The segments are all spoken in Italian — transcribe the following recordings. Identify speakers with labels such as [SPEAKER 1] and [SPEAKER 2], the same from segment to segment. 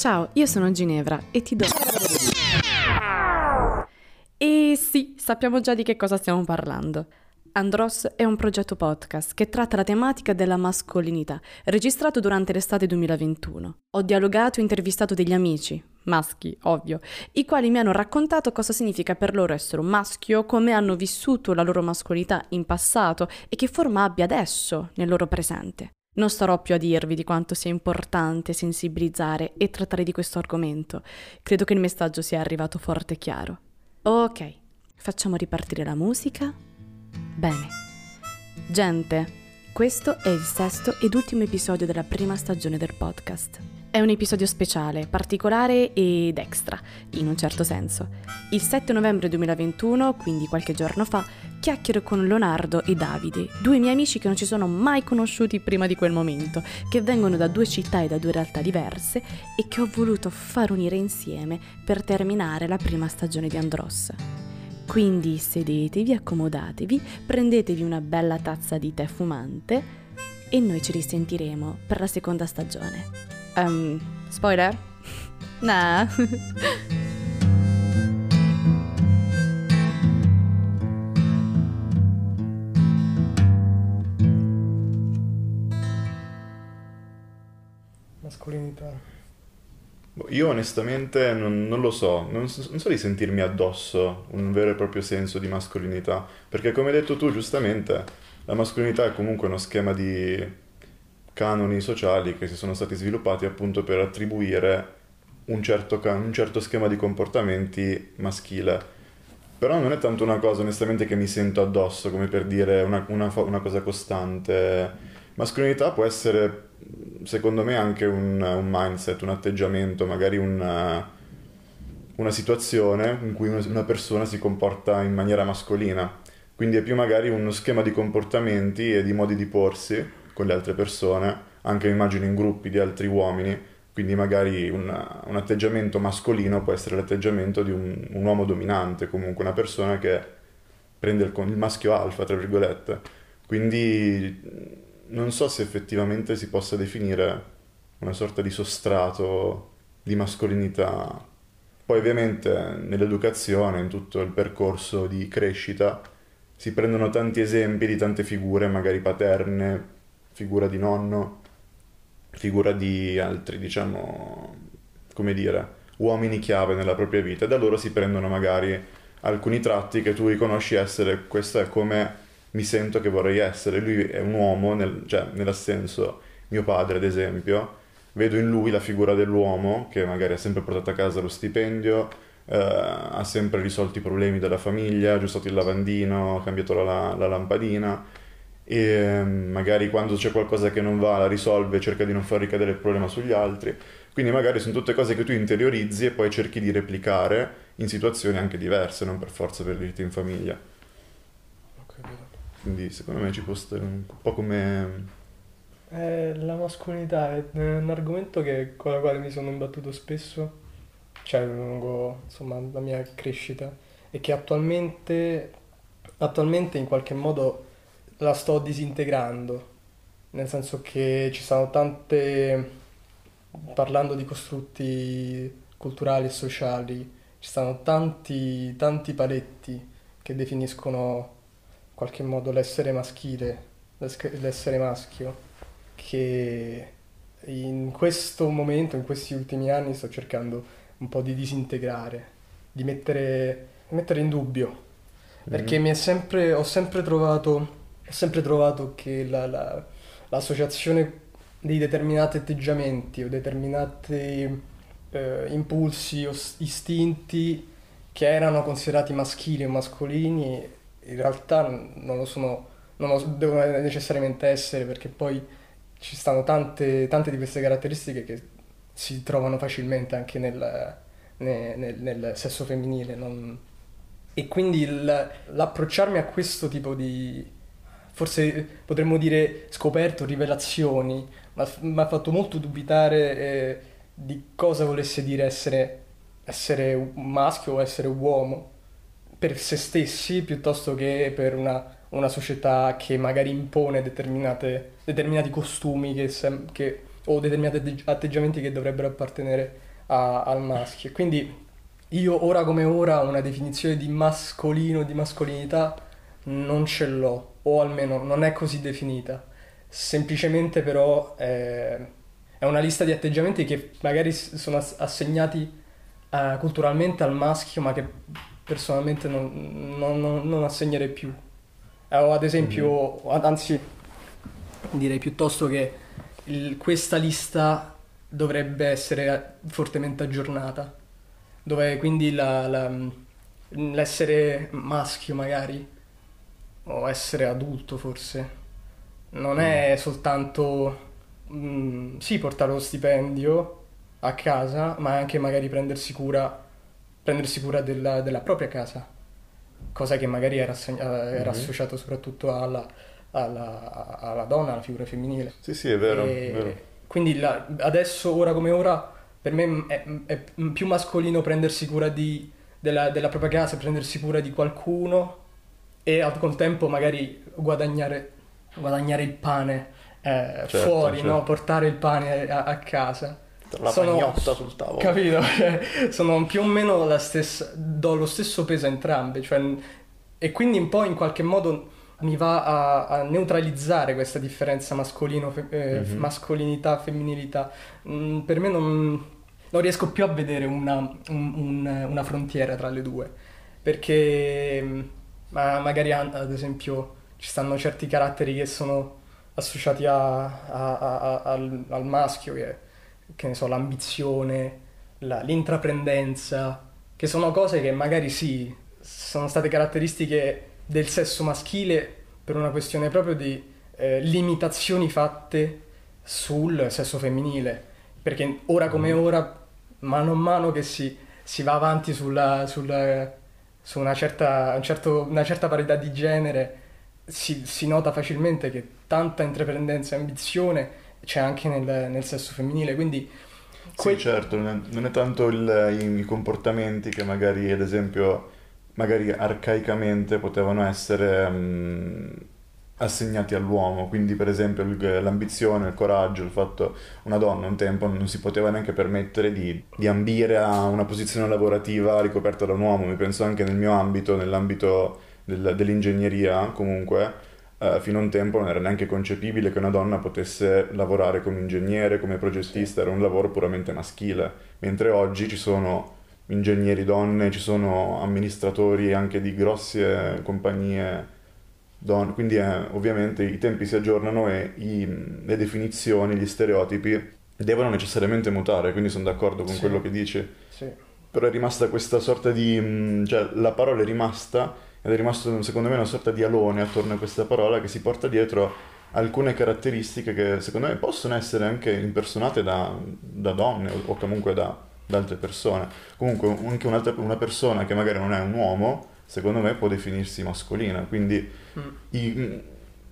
[SPEAKER 1] Ciao, io sono Ginevra e ti do... E sì, sappiamo già di che cosa stiamo parlando. Andros è un progetto podcast che tratta la tematica della mascolinità, registrato durante l'estate 2021. Ho dialogato e intervistato degli amici, maschi, ovvio, i quali mi hanno raccontato cosa significa per loro essere un maschio, come hanno vissuto la loro mascolinità in passato e che forma abbia adesso nel loro presente. Non starò più a dirvi di quanto sia importante sensibilizzare e trattare di questo argomento. Credo che il messaggio sia arrivato forte e chiaro. Ok, facciamo ripartire la musica Bene. Gente, questo è il sesto ed ultimo episodio della prima stagione del podcast. È un episodio speciale, particolare ed extra, in un certo senso. Il 7 novembre 2021, quindi qualche giorno fa, chiacchiero con Leonardo e Davide, due miei amici che non ci sono mai conosciuti prima di quel momento, che vengono da due città e da due realtà diverse e che ho voluto far unire insieme per terminare la prima stagione di Andros. Quindi sedetevi, accomodatevi, prendetevi una bella tazza di tè fumante e noi ci risentiremo per la seconda stagione. Um, spoiler? nah.
[SPEAKER 2] Mascolinità.
[SPEAKER 3] Boh, io onestamente non, non lo so, non, so, non so di sentirmi addosso un vero e proprio senso di mascolinità, perché come hai detto tu giustamente, la mascolinità è comunque uno schema di canoni sociali che si sono stati sviluppati appunto per attribuire un certo, un certo schema di comportamenti maschile. Però non è tanto una cosa onestamente che mi sento addosso, come per dire una, una, una cosa costante. Mascolinità può essere secondo me anche un, un mindset, un atteggiamento, magari una, una situazione in cui una persona si comporta in maniera mascolina. Quindi è più magari uno schema di comportamenti e di modi di porsi con le altre persone, anche immagino in gruppi di altri uomini, quindi magari un, un atteggiamento mascolino può essere l'atteggiamento di un, un, uomo dominante, comunque una persona che prende il, il maschio alfa, tra virgolette. Quindi non so se effettivamente si possa definire una sorta di sostrato di mascolinità. Poi ovviamente nell'educazione, in tutto il percorso di crescita, si prendono tanti esempi di tante figure, magari paterne, figura di nonno, figura di altri, diciamo, come dire, uomini chiave nella propria vita e da loro si prendono magari alcuni tratti che tu riconosci essere questo è come mi sento che vorrei essere. Lui è un uomo, nel, cioè nell'assenso mio padre ad esempio, vedo in lui la figura dell'uomo che magari ha sempre portato a casa lo stipendio, eh, ha sempre risolto i problemi della famiglia, aggiustato il lavandino, cambiato la, la lampadina e mm, magari quando c'è qualcosa che non va la risolve, cerca di non far ricadere il problema sugli altri. Quindi magari sono tutte cose che tu interiorizzi e poi cerchi di replicare in situazioni anche diverse, non per forza per dirti in famiglia. Quindi secondo me ci può stare un po' come...
[SPEAKER 2] Eh, la mascolinità è un argomento che, con la quale mi sono imbattuto spesso, cioè lungo insomma, la mia crescita, e che attualmente, attualmente in qualche modo la sto disintegrando, nel senso che ci sono tante, parlando di costrutti culturali e sociali, ci sono tanti, tanti paletti che definiscono qualche modo l'essere maschile, l'essere maschio, che in questo momento, in questi ultimi anni, sto cercando un po' di disintegrare, di mettere, mettere in dubbio. Perché mm. sempre, ho, sempre trovato, ho sempre trovato che la, la, l'associazione di determinati atteggiamenti o determinati eh, impulsi o istinti che erano considerati maschili o mascolini in realtà non lo sono, non lo devono necessariamente essere perché poi ci stanno tante, tante di queste caratteristiche che si trovano facilmente anche nel, nel, nel, sesso femminile. Non... E quindi il, l'approcciarmi a questo tipo di, forse potremmo dire scoperto, rivelazioni, mi ha fatto molto dubitare eh, di cosa volesse dire essere, essere maschio o essere uomo per se stessi piuttosto che per una, una società che magari impone determinati costumi che sem- che, o determinati atteggiamenti che dovrebbero appartenere a- al maschio. Quindi io ora come ora una definizione di mascolino, di mascolinità non ce l'ho, o almeno non è così definita. Semplicemente però è, è una lista di atteggiamenti che magari sono ass- assegnati eh, culturalmente al maschio, ma che personalmente non, non- non- non assegnerei più. Eh, o ad esempio, an- anzi, direi piuttosto che il- questa lista dovrebbe essere fortemente aggiornata, dove quindi la- la- l'essere maschio magari, o essere adulto forse, non è soltanto, mm, sì, portare lo stipendio a casa, ma anche magari prendersi cura, prendersi cura della, della propria casa, cosa che magari era, assegna- era
[SPEAKER 3] Mhm.
[SPEAKER 2] associato soprattutto alla, alla- alla donna, alla figura femminile.
[SPEAKER 3] Sì, sì, è vero,
[SPEAKER 2] E
[SPEAKER 3] vero.
[SPEAKER 2] Quindi la- adesso, ora come ora, per me è, è più mascolino prendersi cura di- della, della propria casa, prendersi cura di qualcuno e al contempo magari guadagnare, guadagnare il pane eh,
[SPEAKER 3] Certo,
[SPEAKER 2] fuori,
[SPEAKER 3] certo.
[SPEAKER 2] no? portare il pane a, a casa.
[SPEAKER 4] La
[SPEAKER 2] Sono-
[SPEAKER 4] pagnotta sul tavolo.
[SPEAKER 2] Capito? Cioè, sono più o meno la stessa, do lo stesso peso a entrambe, cioè, e quindi un po' in qualche modo mi va a, a neutralizzare questa differenza mascolino, fe- eh,
[SPEAKER 3] Mhm.
[SPEAKER 2] mascolinità, femminilità. Mm, per me non, non riesco più a vedere una, un- un- una frontiera tra le due, perché mm, ma magari ad esempio ci stanno certi caratteri che sono associati a- a- a- a- al, al maschio, che, che ne so, l'ambizione, la- l'intraprendenza, che sono cose che magari sì, sono state caratteristiche del sesso maschile per una questione proprio di eh, limitazioni fatte sul sesso femminile, perché ora come ora, mano a mano che si, si va avanti sulla, sulla- su una certa, un certo- una certa parità di genere, si, si nota facilmente che tanta intraprendenza e ambizione c'è anche nel, nel sesso femminile, quindi que-
[SPEAKER 3] Sì, certo, non è, non è tanto il- i, comportamenti che magari, ad esempio, magari arcaicamente potevano essere mm, assegnati all'uomo, quindi per esempio l'ambizione, il coraggio, il fatto una donna un tempo non si poteva neanche permettere di, di ambire a una posizione lavorativa ricoperta da un uomo, mi penso anche nel mio ambito, nell'ambito del- dell'ingegneria comunque, eh, fino a un tempo non era neanche concepibile che una donna potesse lavorare come ingegnere, come progettista, era un lavoro puramente maschile, mentre oggi ci sono ingegneri donne, ci sono amministratori anche di grosse compagnie donne, quindi eh, ovviamente i tempi si aggiornano e i- le definizioni, gli stereotipi devono necessariamente mutare, quindi sono d'accordo con
[SPEAKER 2] Sì.
[SPEAKER 3] quello che dici.
[SPEAKER 2] sì.
[SPEAKER 3] Però è rimasta questa sorta di... mh, cioè la parola è rimasta ed è rimasto secondo me una sorta di alone attorno a questa parola che si porta dietro alcune caratteristiche che secondo me possono essere anche impersonate da, da donne o, o comunque da, da altre persone. Comunque anche un'altra, una persona che magari non è un uomo, secondo me può definirsi mascolina, quindi
[SPEAKER 2] Mm.
[SPEAKER 3] i,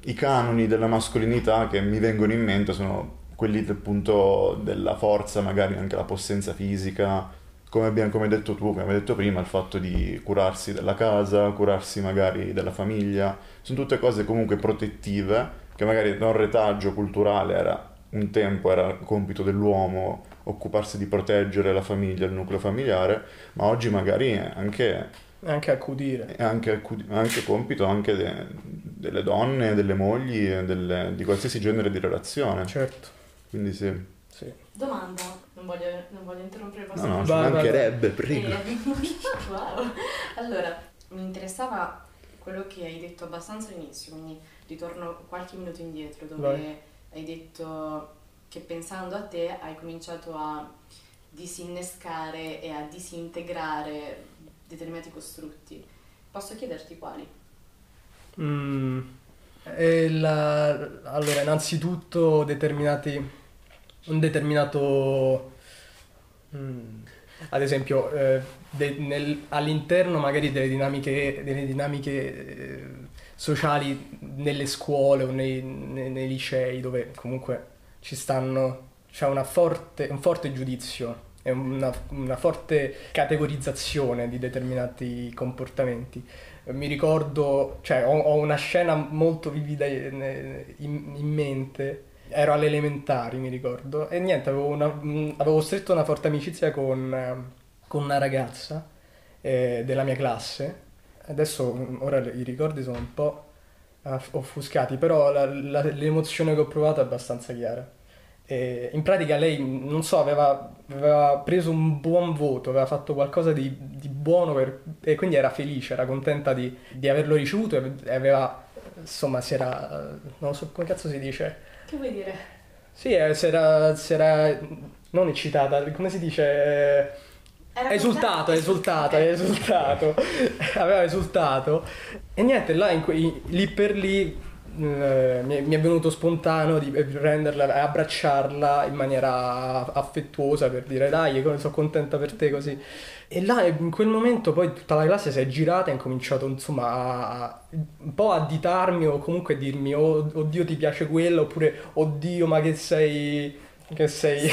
[SPEAKER 3] i canoni della mascolinità che mi vengono in mente sono quelli del punto della forza, magari anche la possenza fisica, come abbiamo come detto tu, come hai detto prima, il fatto di curarsi della casa, curarsi magari della famiglia, sono tutte cose comunque protettive che magari da un retaggio culturale era un tempo era compito dell'uomo occuparsi di proteggere la famiglia, il nucleo familiare, ma oggi magari anche
[SPEAKER 2] anche accudire.
[SPEAKER 3] è anche, accu- anche compito anche de- delle donne, delle mogli, delle- di qualsiasi genere di relazione.
[SPEAKER 2] Certo,
[SPEAKER 3] Quindi sì.
[SPEAKER 2] sì.
[SPEAKER 1] Domanda, non voglio, non voglio interrompere il
[SPEAKER 3] No,
[SPEAKER 1] vostro
[SPEAKER 3] no, ci
[SPEAKER 2] Vai, vai,
[SPEAKER 3] mancherebbe, prego.
[SPEAKER 1] Eh, wow. Allora, mi interessava quello che hai detto abbastanza all'inizio, quindi ritorno qualche minuto indietro dove
[SPEAKER 2] Vai.
[SPEAKER 1] hai detto che pensando a te hai cominciato a disinnescare e a disintegrare determinati costrutti. Posso chiederti quali?
[SPEAKER 2] Mm, la- allora, innanzitutto determinati, un determinato, mm, ad esempio, eh, de- nel- all'interno magari delle dinamiche, delle dinamiche eh, sociali nelle scuole o nei, nei- nei licei dove comunque ci stanno, c'è forte, un forte giudizio e una, una forte categorizzazione di determinati comportamenti. Mi ricordo, cioè ho, ho una scena molto vivida in, in- mente ero alle elementari, mi ricordo, e niente, avevo, una, avevo stretto una forte amicizia con, eh, con una ragazza eh, della mia classe. Adesso, mh, ora i ricordi sono un po' offuscati, però la- la- l'emozione che ho provato è abbastanza chiara. E in pratica lei, non so, aveva, aveva preso un buon voto, aveva fatto qualcosa di, di buono per- e quindi era felice, era contenta di, di averlo ricevuto e aveva, insomma, si era, non so come cazzo si dice,
[SPEAKER 1] Che vuoi dire?
[SPEAKER 2] sì, eh, si era, si era non eccitata, come si dice?
[SPEAKER 1] Era
[SPEAKER 2] Esultato, esultato,
[SPEAKER 1] Ok.
[SPEAKER 2] esultato. Aveva esultato. E niente, là in que- lì per lì eh, mi, è, venuto spontaneo di prenderla e abbracciarla in maniera affettuosa per dire dai, sono contenta per te così. E là in quel momento poi tutta la classe si è girata e ha incominciato insomma a, un po' a additarmi o comunque a dirmi oh, oddio ti piace quella oppure oddio ma che sei... Che sei...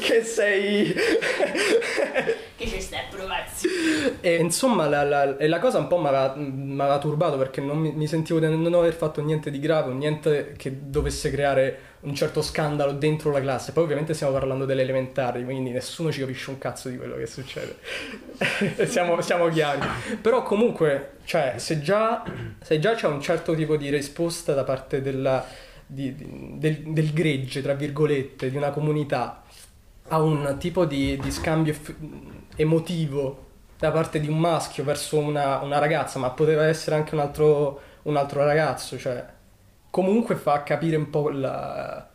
[SPEAKER 2] che sei...
[SPEAKER 1] Che ci stai provazzi?
[SPEAKER 2] E insomma la, la- e la cosa un po' mi aveva, mi aveva turbato perché non mi, mi sentivo di non aver fatto niente di grave, niente che dovesse creare un certo scandalo dentro la classe. Poi ovviamente stiamo parlando delle elementari, quindi nessuno ci capisce un cazzo di quello che succede. siamo, siamo chiari. Però comunque, cioè, se già, se già c'è un certo tipo di risposta da parte della, di- di- del, del gregge, tra virgolette, di una comunità a un tipo di, di scambio emotivo da parte di un maschio verso una, una ragazza, ma poteva essere anche un altro, un altro ragazzo, cioè comunque fa capire un po' la-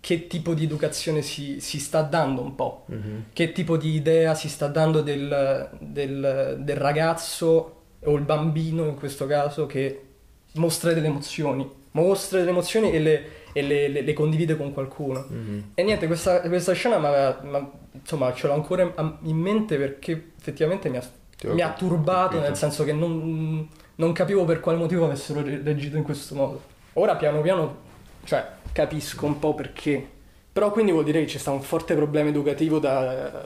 [SPEAKER 2] che tipo di educazione si, si sta dando un po', che tipo di idea si sta dando del, del- del ragazzo o il bambino in questo caso che mostra delle emozioni, mostra delle emozioni e le, e le- le- le condivide con qualcuno. E niente, questa, questa scena m'aveva- ma, insomma, ce l'ho ancora in- mente perché effettivamente mi ha, mi ha turbato,
[SPEAKER 3] capito.
[SPEAKER 2] nel senso che non, non capivo per quale motivo avessero re- reagito in questo modo. Ora piano piano, cioè, capisco un po' perché. Però quindi vuol dire che ci sta un forte problema educativo da,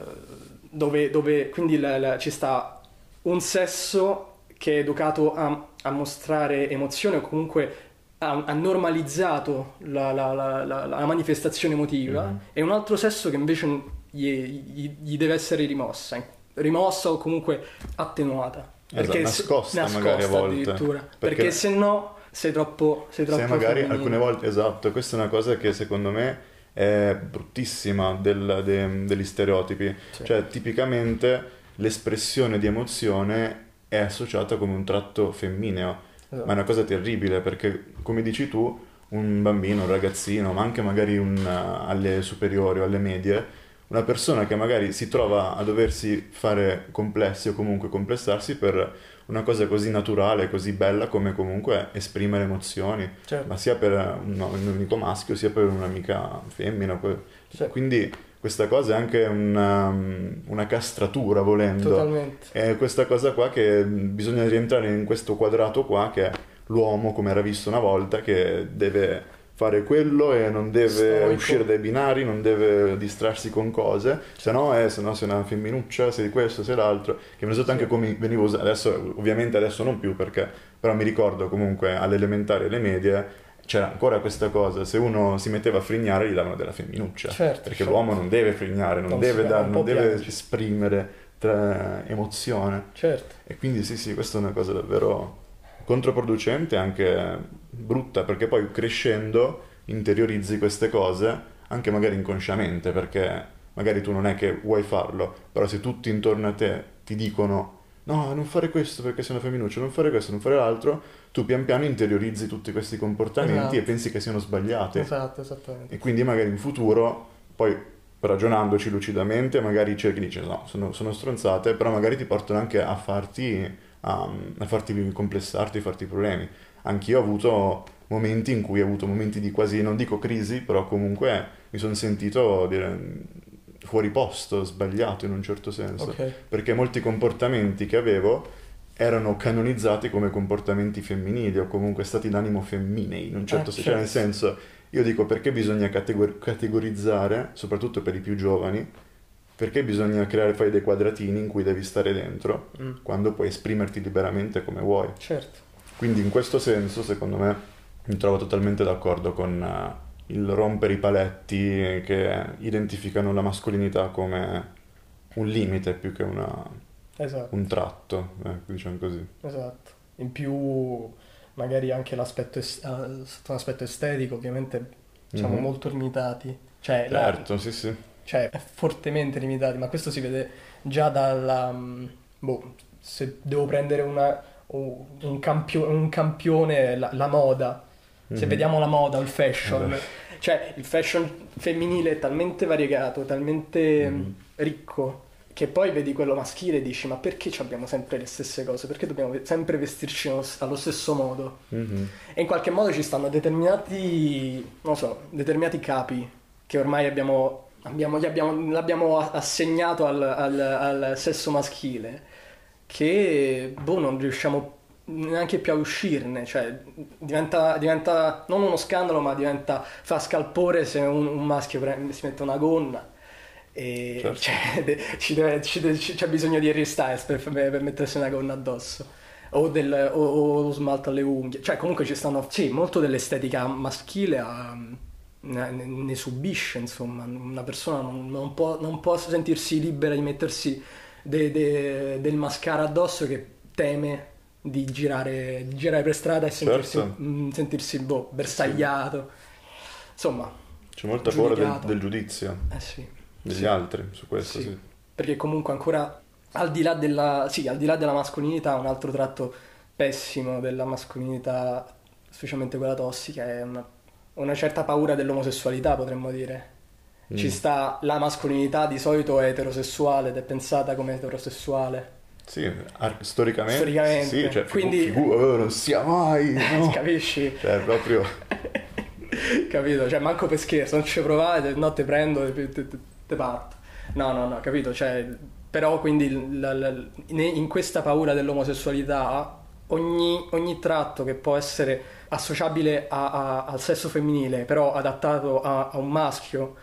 [SPEAKER 2] dove, dove quindi la- la- ci sta un sesso che è educato a, a mostrare emozione o comunque ha, ha normalizzato la, la- la- la- manifestazione emotiva
[SPEAKER 3] Mhm.
[SPEAKER 2] e un altro sesso che invece gli, gli- gli deve essere rimossa, rimossa o comunque attenuata.
[SPEAKER 3] Esatto,
[SPEAKER 2] se-
[SPEAKER 3] nascosta magari a volte.
[SPEAKER 2] addirittura.
[SPEAKER 3] Perché-
[SPEAKER 2] Perché, se no sei troppo, sei troppo
[SPEAKER 3] Se magari
[SPEAKER 2] femminile.
[SPEAKER 3] alcune volte, esatto, questa è una cosa che secondo me è bruttissima del- de- degli stereotipi.
[SPEAKER 2] Sì.
[SPEAKER 3] Cioè, tipicamente l'espressione di emozione è associata come un tratto femmineo,
[SPEAKER 2] Esatto.
[SPEAKER 3] ma è una cosa terribile perché, come dici tu, un bambino, un ragazzino, ma anche magari un, uh, alle superiori o alle medie, una persona che magari si trova a doversi fare complessi o comunque complessarsi per una cosa così naturale, così bella come comunque esprimere emozioni,
[SPEAKER 2] Certo.
[SPEAKER 3] ma sia per un, un amico maschio sia per un'amica femmina.
[SPEAKER 2] Sì.
[SPEAKER 3] Quindi questa cosa è anche una, una castratura volendo.
[SPEAKER 2] Totalmente.
[SPEAKER 3] È questa cosa qua che bisogna rientrare in questo quadrato qua che è l'uomo come era visto una volta che deve fare quello e non deve
[SPEAKER 2] Stoico.
[SPEAKER 3] uscire dai binari, non deve distrarsi con cose, se no è, se no sei una femminuccia, sei questo, sei l'altro, che mi risulta anche come venivo usato, adesso ovviamente adesso non più perché, però mi ricordo comunque alle elementari e alle medie c'era ancora questa cosa, se uno si metteva a frignare gli davano della femminuccia,
[SPEAKER 2] Certo,
[SPEAKER 3] perché
[SPEAKER 2] certo.
[SPEAKER 3] l'uomo non deve frignare, non,
[SPEAKER 2] Non
[SPEAKER 3] deve, dar- non deve esprimere tra emozione.
[SPEAKER 2] Certo.
[SPEAKER 3] E quindi sì, sì, questa è una cosa davvero controproducente e anche brutta, perché poi crescendo interiorizzi queste cose, anche magari inconsciamente, perché magari tu non è che vuoi farlo, però se tutti intorno a te ti dicono no, non fare questo perché sei una femminuccia, non fare questo, non fare l'altro, tu pian piano interiorizzi tutti questi comportamenti
[SPEAKER 2] Esatto.
[SPEAKER 3] e pensi che siano sbagliati.
[SPEAKER 2] Esatto, esattamente.
[SPEAKER 3] E quindi magari in futuro, poi ragionandoci lucidamente, magari cerchi di dire no, sono, sono stronzate, però magari ti portano anche a farti, a, a farti complessarti, a farti problemi. Anch'io ho avuto momenti in cui ho avuto momenti di quasi, non dico crisi, però comunque mi sono sentito dire, fuori posto, sbagliato in un certo senso.
[SPEAKER 2] Ok.
[SPEAKER 3] Perché molti comportamenti che avevo erano canonizzati come comportamenti femminili o comunque stati d'animo femminei, in un certo
[SPEAKER 2] Ah,
[SPEAKER 3] senso. Cioè, nel
[SPEAKER 2] certo.
[SPEAKER 3] senso, io dico perché bisogna categor- categorizzare, soprattutto per i più giovani, perché bisogna creare poi dei quadratini in cui devi stare dentro,
[SPEAKER 2] Mm.
[SPEAKER 3] quando puoi esprimerti liberamente come vuoi.
[SPEAKER 2] Certo.
[SPEAKER 3] Quindi in questo senso, secondo me, mi trovo totalmente d'accordo con, eh, il rompere i paletti che identificano la mascolinità come un limite più che una,
[SPEAKER 2] Esatto,
[SPEAKER 3] un tratto, ecco, diciamo così.
[SPEAKER 2] esatto. In più magari anche l'aspetto es- ah, sotto un aspetto estetico, ovviamente siamo
[SPEAKER 3] Mhm.
[SPEAKER 2] molto limitati. Cioè, la-
[SPEAKER 3] Certo, sì, sì.
[SPEAKER 2] cioè, è fortemente limitati, ma questo si vede già dalla... mm, Boh, se devo prendere una, un, un campio- un campione, la, la moda, se
[SPEAKER 3] Mhm.
[SPEAKER 2] vediamo la moda o il fashion, cioè il fashion femminile è talmente variegato, talmente
[SPEAKER 3] Mhm.
[SPEAKER 2] ricco, che poi vedi quello maschile e dici ma perché abbiamo sempre le stesse cose? Perché dobbiamo sempre vestirci allo, stesso modo?
[SPEAKER 3] Mhm.
[SPEAKER 2] E in qualche modo ci stanno determinati, non so, determinati capi che ormai abbiamo, abbiamo- abbiamo- l'abbiamo assegnato al, al- al sesso maschile, che boh, non riusciamo neanche più a uscirne, cioè diventa, diventa non uno scandalo, ma diventa, fa scalpore se un, un maschio pre- si mette una gonna. E
[SPEAKER 3] Certo.
[SPEAKER 2] cioè, de- ci deve- ci- c'è bisogno di Harry Styles per, per mettersi una gonna addosso o, del, o, o lo smalto alle unghie. Cioè, comunque ci stanno. Sì, molto dell'estetica maschile ha- ne, ne subisce, insomma. Una persona non, non può, non può sentirsi libera di mettersi de- de- del mascara addosso che teme di girare, di girare per strada e sentirsi,
[SPEAKER 3] Certo.
[SPEAKER 2] mm, sentirsi boh, bersagliato. Insomma,
[SPEAKER 3] C'è molta paura del, del giudizio
[SPEAKER 2] eh sì.
[SPEAKER 3] degli
[SPEAKER 2] Sì.
[SPEAKER 3] altri su questo,
[SPEAKER 2] Sì.
[SPEAKER 3] sì.
[SPEAKER 2] Perché comunque ancora al di là della, sì, al di là della mascolinità, un altro tratto pessimo della mascolinità, specialmente quella tossica, è una, una certa paura dell'omosessualità, potremmo dire. Ci
[SPEAKER 3] Mm.
[SPEAKER 2] sta la mascolinità di solito è eterosessuale ed è pensata come eterosessuale.
[SPEAKER 3] Sì, ar- storicamente,
[SPEAKER 2] Storicamente.
[SPEAKER 3] sì, cioè, figu-
[SPEAKER 2] Quindi-
[SPEAKER 3] figu- oh, non sia mai, no.
[SPEAKER 2] Capisci?
[SPEAKER 3] Cioè, proprio...
[SPEAKER 2] capito? Cioè, manco per scherzo, non ci provate, no, te prendo e te, parto. No, no, no, capito? Cioè, però quindi la- la- in in questa paura dell'omosessualità, ogni, ogni tratto che può essere associabile a- a- al sesso femminile, però adattato a, a un maschio,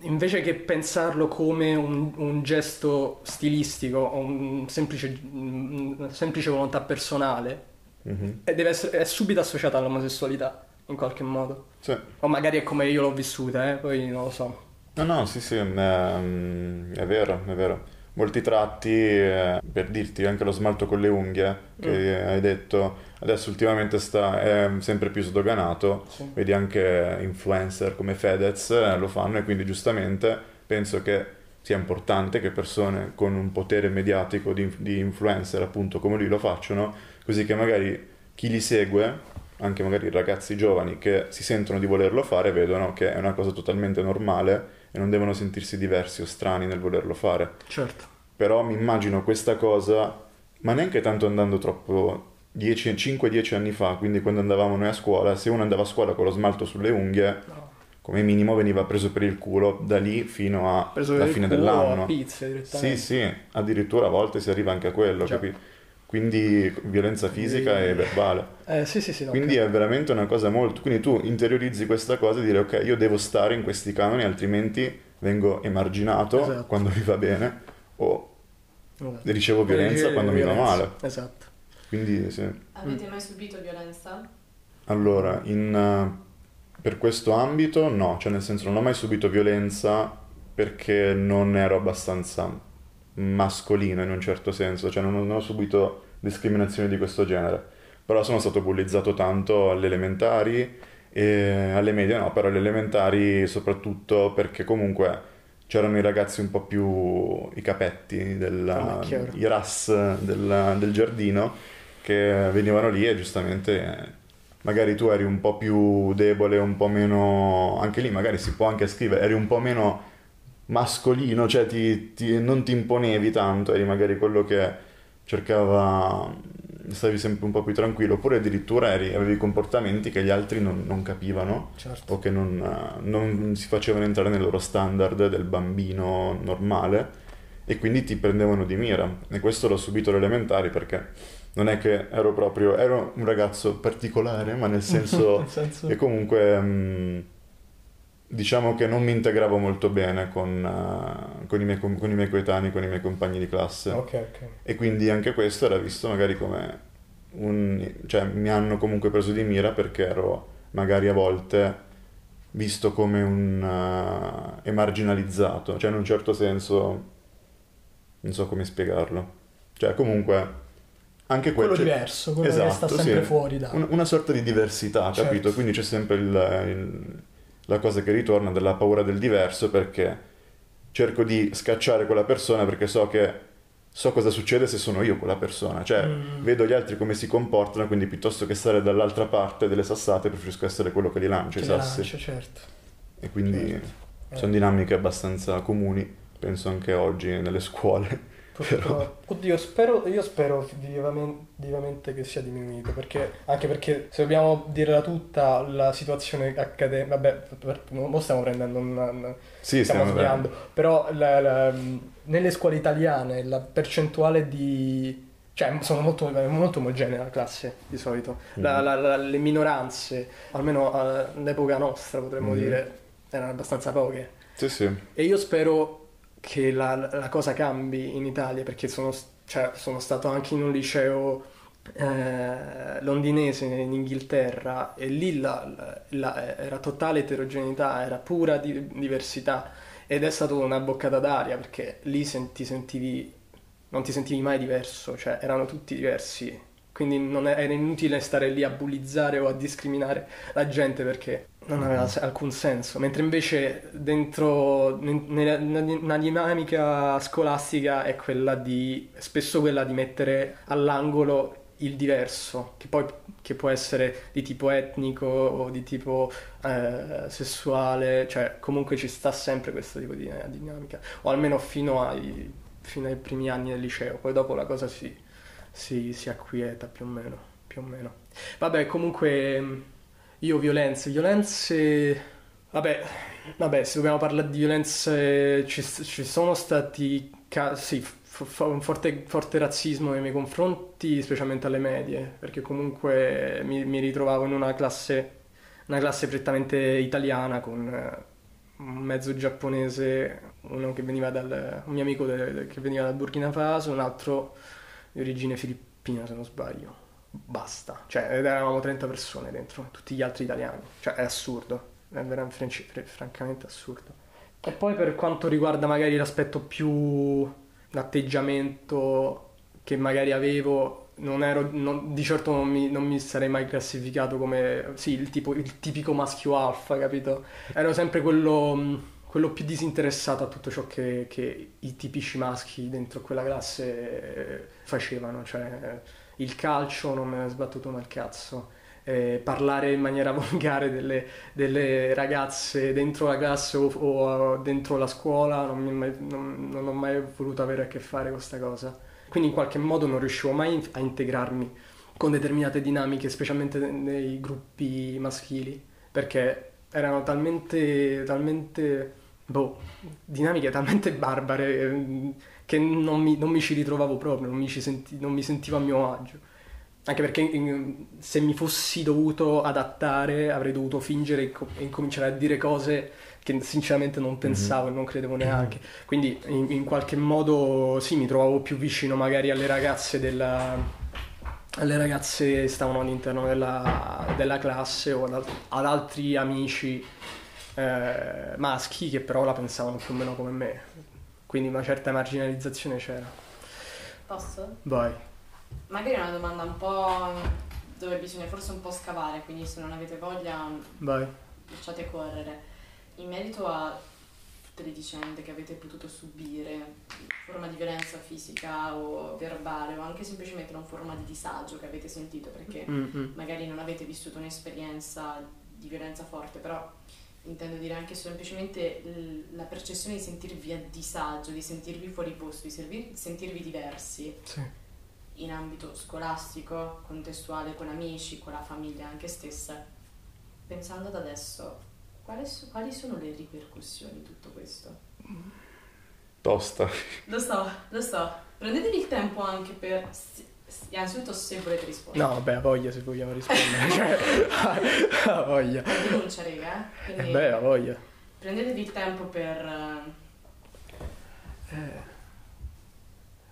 [SPEAKER 2] invece che pensarlo come un, un gesto stilistico o un semplice, una semplice volontà personale, deve essere, è subito associata all'omosessualità, in qualche modo.
[SPEAKER 3] Sì.
[SPEAKER 2] O magari è come io l'ho vissuta, eh? poi non lo so.
[SPEAKER 3] No, no, sì, sì, ehm, è vero, è vero. Molti tratti, eh, per dirti anche lo smalto con le unghie, che hai detto, adesso ultimamente sta, è sempre più sdoganato,
[SPEAKER 2] Sì.
[SPEAKER 3] vedi anche influencer come Fedez eh, lo fanno e quindi giustamente penso che sia importante che persone con un potere mediatico di, di influencer appunto come lui lo facciano, così che magari chi li segue, anche magari ragazzi giovani che si sentono di volerlo fare, vedono che è una cosa totalmente normale e non devono sentirsi diversi o strani nel volerlo fare.
[SPEAKER 2] Certo.
[SPEAKER 3] Però mi immagino questa cosa, ma neanche tanto andando troppo 10 5-10 anni fa, quindi quando andavamo noi a scuola, se uno andava a scuola con lo smalto sulle unghie,
[SPEAKER 2] No.
[SPEAKER 3] come minimo veniva preso per il culo da lì fino alla fine dell'anno.
[SPEAKER 2] a pizze
[SPEAKER 3] Sì, sì, addirittura a volte si arriva anche a quello,
[SPEAKER 2] Già.
[SPEAKER 3] capi? Quindi violenza fisica e verbale.
[SPEAKER 2] Eh, sì, sì, sì. no,
[SPEAKER 3] Quindi
[SPEAKER 2] ok.
[SPEAKER 3] è veramente una cosa molto... Quindi tu interiorizzi questa cosa e dire ok, io devo stare in questi canoni, altrimenti vengo emarginato
[SPEAKER 2] Esatto.
[SPEAKER 3] quando mi va bene o
[SPEAKER 2] Esatto.
[SPEAKER 3] ricevo violenza quando mi va
[SPEAKER 2] violenza.
[SPEAKER 3] male.
[SPEAKER 2] Esatto.
[SPEAKER 3] Quindi sì.
[SPEAKER 1] Avete mai subito violenza?
[SPEAKER 3] Allora, in, eh, per questo ambito no, cioè nel senso non ho mai subito violenza perché non ero abbastanza mascolino in un certo senso, cioè non, non ho subito discriminazioni di questo genere, però sono stato bullizzato tanto alle elementari e alle medie no, però alle elementari soprattutto perché comunque c'erano i ragazzi un po' più i capetti, del,
[SPEAKER 2] Ah, chiaro.
[SPEAKER 3] i ras del, del giardino che venivano lì e giustamente magari tu eri un po' più debole, un po' meno... anche lì magari si può anche scrivere, eri un po' meno mascolino, cioè ti, ti- non ti imponevi tanto, eri magari quello che cercava, stavi sempre un po' più tranquillo, oppure addirittura eri- avevi comportamenti che gli altri non, non capivano
[SPEAKER 2] Certo.
[SPEAKER 3] o che non, non si facevano entrare nel loro standard del bambino normale e quindi ti prendevano di mira e questo l'ho subito alle elementari perché non è che ero proprio ero un ragazzo particolare ma nel senso
[SPEAKER 2] Nel senso...
[SPEAKER 3] che comunque mh, diciamo che non mi integravo molto bene con, eh, con i miei, com- con i miei coetanei con i miei compagni di classe
[SPEAKER 2] Ok, ok.
[SPEAKER 3] e quindi anche questo era visto magari come un... cioè mi hanno comunque preso di mira perché ero magari a volte visto come un uh, emarginalizzato, cioè in un certo senso non so come spiegarlo. Cioè comunque anche
[SPEAKER 2] quello
[SPEAKER 3] quel,
[SPEAKER 2] diverso, quello esatto, che sta sempre
[SPEAKER 3] sì.
[SPEAKER 2] fuori da...
[SPEAKER 3] Una, una, sorta di diversità, certo. capito? Quindi c'è sempre il, il, la cosa che ritorna della paura del diverso perché cerco di scacciare quella persona perché so che so cosa succede se sono io quella persona, cioè mm. vedo gli altri come si comportano, quindi piuttosto che stare dall'altra parte delle sassate preferisco essere quello che li lancia i sassi.
[SPEAKER 2] Lancia, certo.
[SPEAKER 3] E quindi certo. sono eh. dinamiche abbastanza comuni, penso anche oggi nelle scuole. Però...
[SPEAKER 2] Oddio, spero, io spero vivamente, vivamente, che sia diminuito, perché, anche perché se dobbiamo dirla tutta, la situazione accademica, vabbè, non stiamo prendendo un...
[SPEAKER 3] Sì, stiamo,
[SPEAKER 2] stiamo sbagliando, però la, la, nelle scuole italiane la percentuale di... Cioè, sono molto, molto omogenee la classe di solito. La, mm. le minoranze, almeno all'epoca nostra potremmo mm. dire, erano abbastanza poche.
[SPEAKER 3] Sì, sì.
[SPEAKER 2] E io spero che la, la cosa cambi in Italia perché sono, cioè, sono stato anche in un liceo eh, londinese in Inghilterra e lì la, la, era totale eterogeneità, era pura di, diversità ed è stata una boccata d'aria perché lì senti, sentivi, non ti sentivi mai diverso, cioè erano tutti diversi. Quindi non era inutile stare lì a bullizzare o a discriminare la gente perché non aveva alcun senso, mentre invece dentro una dinamica scolastica è quella di spesso quella di mettere all'angolo il diverso, che poi che può essere di tipo etnico o di tipo eh, sessuale, cioè comunque ci sta sempre questo tipo di dinamica, o almeno fino ai, fino ai primi anni del liceo, poi dopo la cosa si, si, si acquieta più o meno, più o meno. Vabbè, comunque io violenze, violenze... Vabbè, vabbè, se dobbiamo parlare di violenze, ci, ci sono stati casi, f- un forte, forte, razzismo nei miei confronti, specialmente alle medie, perché comunque mi, mi ritrovavo in una classe, una classe prettamente italiana con eh, un mezzo giapponese, uno che veniva dal, un mio amico de, che veniva dal Burkina Faso, un altro di origine filippina se non sbaglio. Basta, cioè eravamo 30 persone dentro, tutti gli altri italiani, cioè è assurdo, è veramente francamente assurdo. E poi per quanto riguarda magari l'aspetto più l'atteggiamento che magari avevo, non ero, non, di certo non mi, non mi, sarei mai classificato come sì, il, tipo, il tipico maschio alfa, capito? Ero sempre quello quello più disinteressato a tutto ciò che, che, i tipici maschi dentro quella classe facevano, cioè il calcio non me ne è sbattuto nel cazzo, eh, parlare in maniera volgare delle, delle, ragazze dentro la classe o, o dentro la scuola, non, mai, non, non, ho mai voluto avere a che fare con questa cosa. Quindi in qualche modo non riuscivo mai a integrarmi con determinate dinamiche, specialmente nei gruppi maschili, perché erano talmente, talmente boh, dinamiche talmente barbare ehm, che non mi, non mi, ci ritrovavo proprio, non mi, senti, non mi, sentivo a mio agio. Anche perché se mi fossi dovuto adattare avrei dovuto fingere e incominciare a dire cose che sinceramente non pensavo mm-hmm. e non credevo neanche. Quindi in, in, qualche modo sì, mi trovavo più vicino magari alle ragazze della... alle ragazze che stavano all'interno della, della classe o ad, ad altri amici eh, maschi che però la pensavano più o meno come me, quindi una certa marginalizzazione c'era.
[SPEAKER 4] Posso?
[SPEAKER 2] Vai.
[SPEAKER 4] Magari è una domanda un po' dove bisogna forse un po' scavare, quindi se non avete voglia
[SPEAKER 2] Vai.
[SPEAKER 4] lasciate correre. In merito a tutte le vicende che avete potuto subire, forma di violenza fisica o verbale o anche semplicemente una forma di disagio che avete sentito perché mm-hmm. magari non avete vissuto un'esperienza di violenza forte, però intendo dire anche semplicemente la percezione di sentirvi a disagio, di sentirvi fuori posto, di sentirvi diversi
[SPEAKER 2] sì.
[SPEAKER 4] in ambito scolastico, contestuale, con amici, con la famiglia anche stessa. Pensando ad adesso, quali, quali sono le ripercussioni di tutto questo?
[SPEAKER 3] Tosta.
[SPEAKER 4] Lo so, lo so. Prendetevi il tempo anche per Innanzitutto se volete rispondere.
[SPEAKER 2] No, beh, voglia se vogliamo rispondere. cioè, a voglia.
[SPEAKER 4] Denuncia, raga.
[SPEAKER 2] Eh, quindi eh beh, a voglia.
[SPEAKER 4] Prendetevi il tempo per...
[SPEAKER 2] Eh.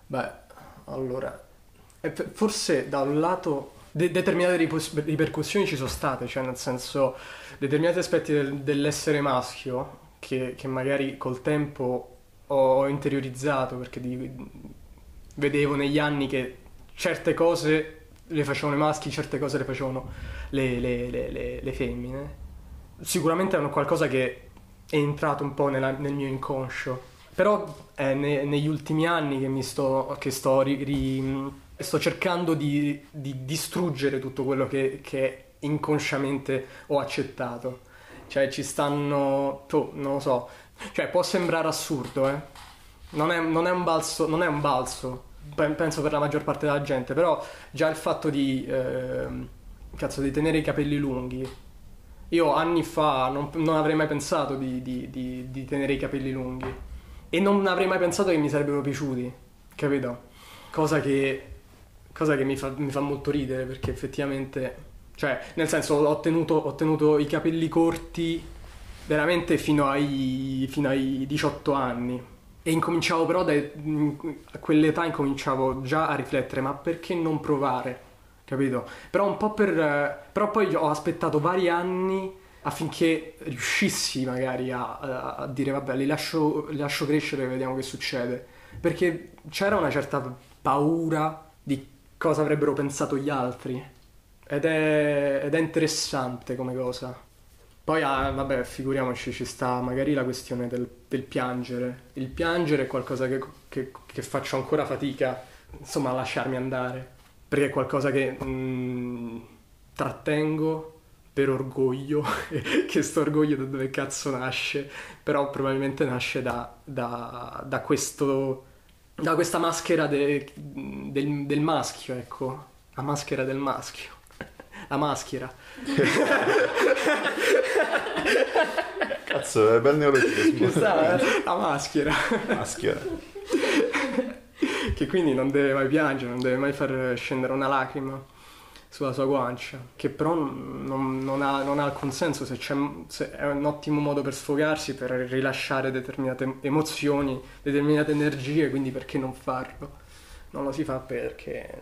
[SPEAKER 2] Beh, allora... Forse da un lato de- determinate ripercussioni ci sono state, cioè nel senso determinati aspetti del- dell'essere maschio che, che magari col tempo ho interiorizzato perché di- vedevo negli anni che certe cose le facevano i maschi, certe cose le facevano le, le- le- le- femmine. Sicuramente è un qualcosa che è entrato un po' nella- nel mio inconscio. Però è ne- negli ultimi anni che mi sto, che sto, ri- ri- sto cercando di, di distruggere tutto quello che, che inconsciamente ho accettato. Cioè ci stanno, tu, non lo so, cioè può sembrare assurdo, eh. Non è, non è un balzo, non è un balzo, penso per la maggior parte della gente, però già il fatto di, ehm, cazzo, di tenere i capelli lunghi. Io anni fa non, non avrei mai pensato di, di- di- di tenere i capelli lunghi e non avrei mai pensato che mi sarebbero piaciuti, capito? Cosa che, cosa che mi, fa, mi fa molto ridere perché effettivamente, cioè, nel senso, ho tenuto, ho tenuto i capelli corti veramente fino ai, fino ai 18 anni. E incominciavo però, dai- a quell'età incominciavo già a riflettere, ma perché non provare? Capito? Però un po' per... Però poi ho aspettato vari anni affinché riuscissi magari a, a- a dire vabbè li lascio, li lascio crescere e vediamo che succede. Perché c'era una certa paura di cosa avrebbero pensato gli altri. Ed è, ed è interessante come cosa. Poi, ah, vabbè, figuriamoci, ci sta magari la questione del, del piangere. Il piangere è qualcosa che, che- che faccio ancora fatica, insomma, a lasciarmi andare. Perché è qualcosa che mm, trattengo per orgoglio, che sto orgoglio da dove cazzo nasce, però probabilmente nasce da, da- da questo, da questa maschera de- del, del maschio, ecco, la maschera del maschio, la maschera.
[SPEAKER 3] Cazzo, è bel neologismo.
[SPEAKER 2] Ci sta, eh? La maschera.
[SPEAKER 3] Maschera.
[SPEAKER 2] che quindi non deve mai piangere, non deve mai far scendere una lacrima sulla sua guancia, che però non, non ha, non ha alcun senso se, c'è, se è un ottimo modo per sfogarsi, per rilasciare determinate emozioni, determinate energie, quindi perché non farlo? Non lo si fa perché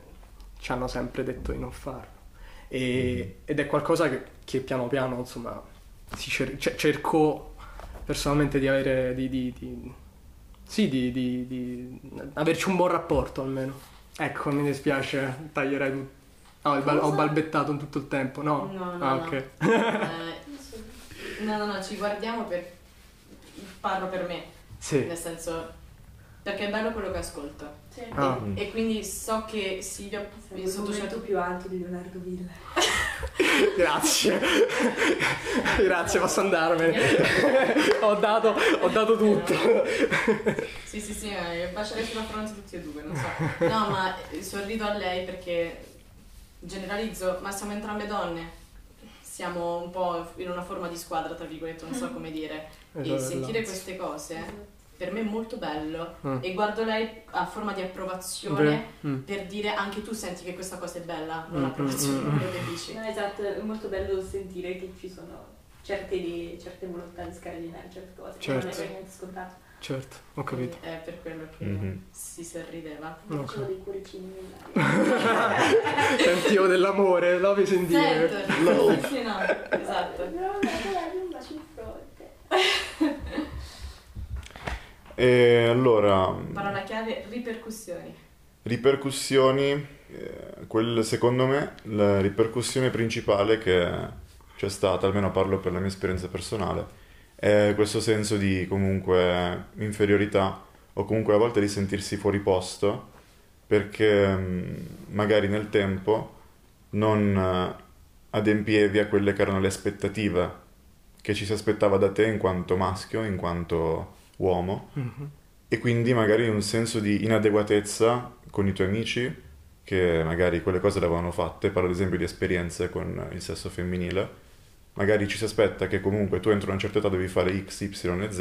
[SPEAKER 2] ci hanno sempre detto di non farlo. E- ed è qualcosa che, che piano piano, insomma, cer- cioè, cerco personalmente di avere, di, di- di- sì, di, di- averci un buon rapporto almeno. Ecco, mi dispiace, taglierai tutto. Il bal- ho balbettato tutto il tempo, no?
[SPEAKER 4] No, no,
[SPEAKER 2] ah,
[SPEAKER 4] no. Eh, no, no, no, ci guardiamo per... Parlo per me,
[SPEAKER 2] Sì,
[SPEAKER 4] nel senso... Perché è bello quello che ascolto.
[SPEAKER 5] Sì.
[SPEAKER 2] Ah.
[SPEAKER 4] E, e quindi so che Silvia,
[SPEAKER 5] il
[SPEAKER 4] sotto certo
[SPEAKER 5] più alto di Leonardo Villa.
[SPEAKER 2] grazie. grazie, posso andarmene. ho, dato, ho dato tutto.
[SPEAKER 4] Sì, sì, sì, eh, baciare sulla fronte tutti e due, non so. No, ma sorrido a lei perché generalizzo, ma siamo entrambe donne. Siamo un po' in una forma di squadra, tra virgolette, non so come dire. E
[SPEAKER 2] Esatto.
[SPEAKER 4] sentire queste cose per me è molto bello.
[SPEAKER 2] Mm.
[SPEAKER 4] E guardo lei a forma di approvazione
[SPEAKER 2] Mm.
[SPEAKER 4] per dire anche tu senti che questa cosa è bella, non
[SPEAKER 2] Mm,
[SPEAKER 4] approvazione,
[SPEAKER 2] mm,
[SPEAKER 4] quello che dici.
[SPEAKER 5] No, esatto, è molto bello sentire che ci sono certe idee, certe volontà di scardinare certe cose. che Non
[SPEAKER 2] Certo.
[SPEAKER 5] è niente scontato.
[SPEAKER 2] Certo, ho capito.
[SPEAKER 4] Quindi È per quello che
[SPEAKER 3] Mhm.
[SPEAKER 4] si sorrideva.
[SPEAKER 2] Ok.
[SPEAKER 5] Facevo dei cuoricini.
[SPEAKER 2] Sentivo dell'amore, in the air.
[SPEAKER 4] Certo, sì, sì, no, esatto.
[SPEAKER 5] No, vabbè, dai, un bacio in fronte.
[SPEAKER 3] E allora,
[SPEAKER 4] Parola chiave, ripercussioni.
[SPEAKER 3] ripercussioni, eh, quel, secondo me la ripercussione principale che c'è stata, almeno parlo per la mia esperienza personale, è questo senso di comunque inferiorità o comunque a volte di sentirsi fuori posto perché mh, magari nel tempo non eh, adempievi a quelle che erano le aspettative che ci si aspettava da te in quanto maschio, in quanto uomo
[SPEAKER 2] Mhm.
[SPEAKER 3] e quindi magari un senso di inadeguatezza con i tuoi amici che magari quelle cose le avevano fatte, parlo ad esempio di esperienze con il sesso femminile, magari ci si aspetta che comunque tu entro una certa età devi fare X, Y e Z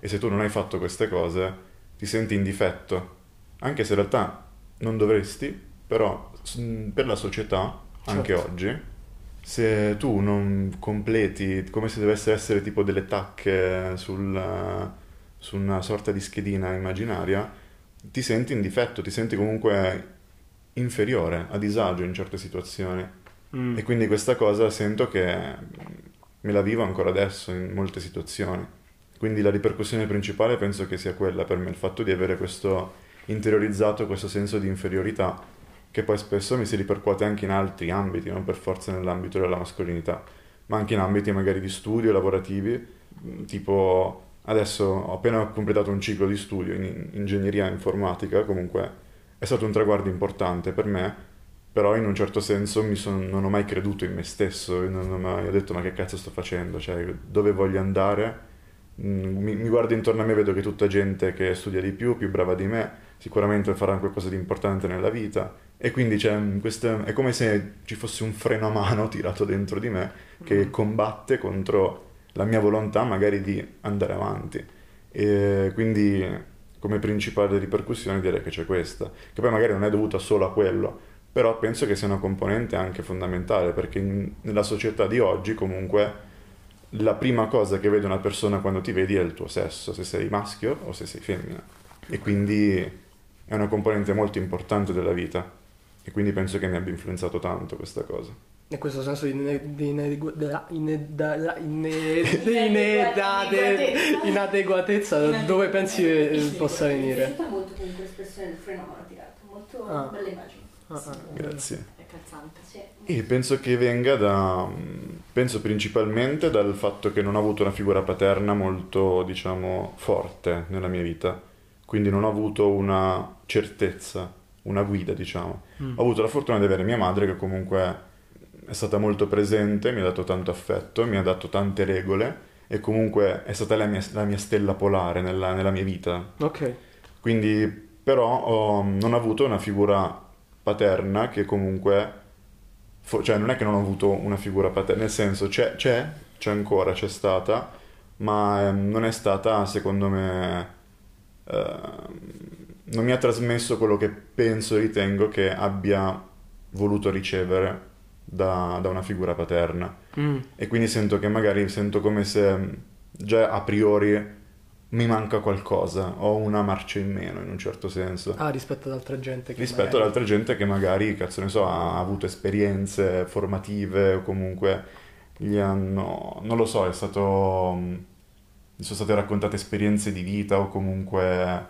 [SPEAKER 3] e se tu non hai fatto queste cose ti senti in difetto, anche se in realtà non dovresti, però s- per la società, anche
[SPEAKER 2] Certo.
[SPEAKER 3] oggi, se tu non completi come se dovesse essere tipo delle tacche sul, su una sorta di schedina immaginaria, ti senti in difetto, ti senti comunque inferiore, a disagio in certe situazioni.
[SPEAKER 2] Mm.
[SPEAKER 3] E quindi questa cosa sento che me la vivo ancora adesso in molte situazioni. Quindi la ripercussione principale penso che sia quella per me, il fatto di avere questo interiorizzato, questo senso di inferiorità, che poi spesso mi si ripercuote anche in altri ambiti, non per forza nell'ambito della mascolinità, ma anche in ambiti magari di studio, lavorativi, tipo adesso ho appena completato un ciclo di studio in ingegneria informatica, comunque è stato un traguardo importante per me, però in un certo senso mi son, non ho mai creduto in me stesso, non ho mai ho detto ma che cazzo sto facendo, cioè dove voglio andare? Mm, Mi, mi guardo intorno a me e vedo che tutta gente che studia di più, più brava di me, sicuramente farà qualcosa di importante nella vita e quindi questo, è come se ci fosse un freno a mano tirato dentro di me che combatte contro la mia volontà magari di andare avanti. E quindi come principale ripercussione direi che c'è questa, che poi magari non è dovuta solo a quello, però penso che sia una componente anche fondamentale perché in- nella società di oggi comunque la prima cosa che vede una persona quando ti vedi è il tuo sesso, se sei maschio o se sei femmina. E quindi è una componente molto importante della vita. E quindi penso che mi abbia influenzato tanto questa cosa.
[SPEAKER 2] E questo senso di,
[SPEAKER 5] Inadeguatezza.
[SPEAKER 2] dove pensi eh, possa
[SPEAKER 5] Mi
[SPEAKER 2] venire?
[SPEAKER 5] piaciuta molto comunque l'espressione del freno molto
[SPEAKER 2] Ah.
[SPEAKER 5] bella immagine.
[SPEAKER 2] Ah, ah.
[SPEAKER 3] Grazie.
[SPEAKER 4] È calzante.
[SPEAKER 5] Sì.
[SPEAKER 3] E penso che venga da... penso principalmente dal fatto che non ho avuto una figura paterna molto, diciamo, forte nella mia vita. Quindi non ho avuto una certezza, una guida, diciamo.
[SPEAKER 2] Mm.
[SPEAKER 3] Ho avuto la fortuna di avere mia madre che comunque è stata molto presente, mi ha dato tanto affetto, mi ha dato tante regole e comunque è stata la mia, la mia stella polare nella, nella mia vita.
[SPEAKER 2] Ok.
[SPEAKER 3] Quindi però ho- non ho avuto una figura paterna che comunque, fo- cioè non è che non ho avuto una figura paterna, nel senso c'è, c'è, c'è ancora, c'è stata, ma ehm, non è stata secondo me, ehm, non mi ha trasmesso quello che penso e ritengo che abbia voluto ricevere da, da una figura paterna.
[SPEAKER 2] Mm.
[SPEAKER 3] E quindi sento che magari sento come se mh, già a priori mi manca qualcosa, ho una marcia in meno in un certo senso.
[SPEAKER 2] Ah, rispetto ad altra gente che
[SPEAKER 3] Rispetto ad
[SPEAKER 2] magari-
[SPEAKER 3] altra gente che magari, cazzo ne so, ha avuto esperienze formative o comunque gli hanno, non lo so, è stato, mh, gli sono state raccontate esperienze di vita o comunque,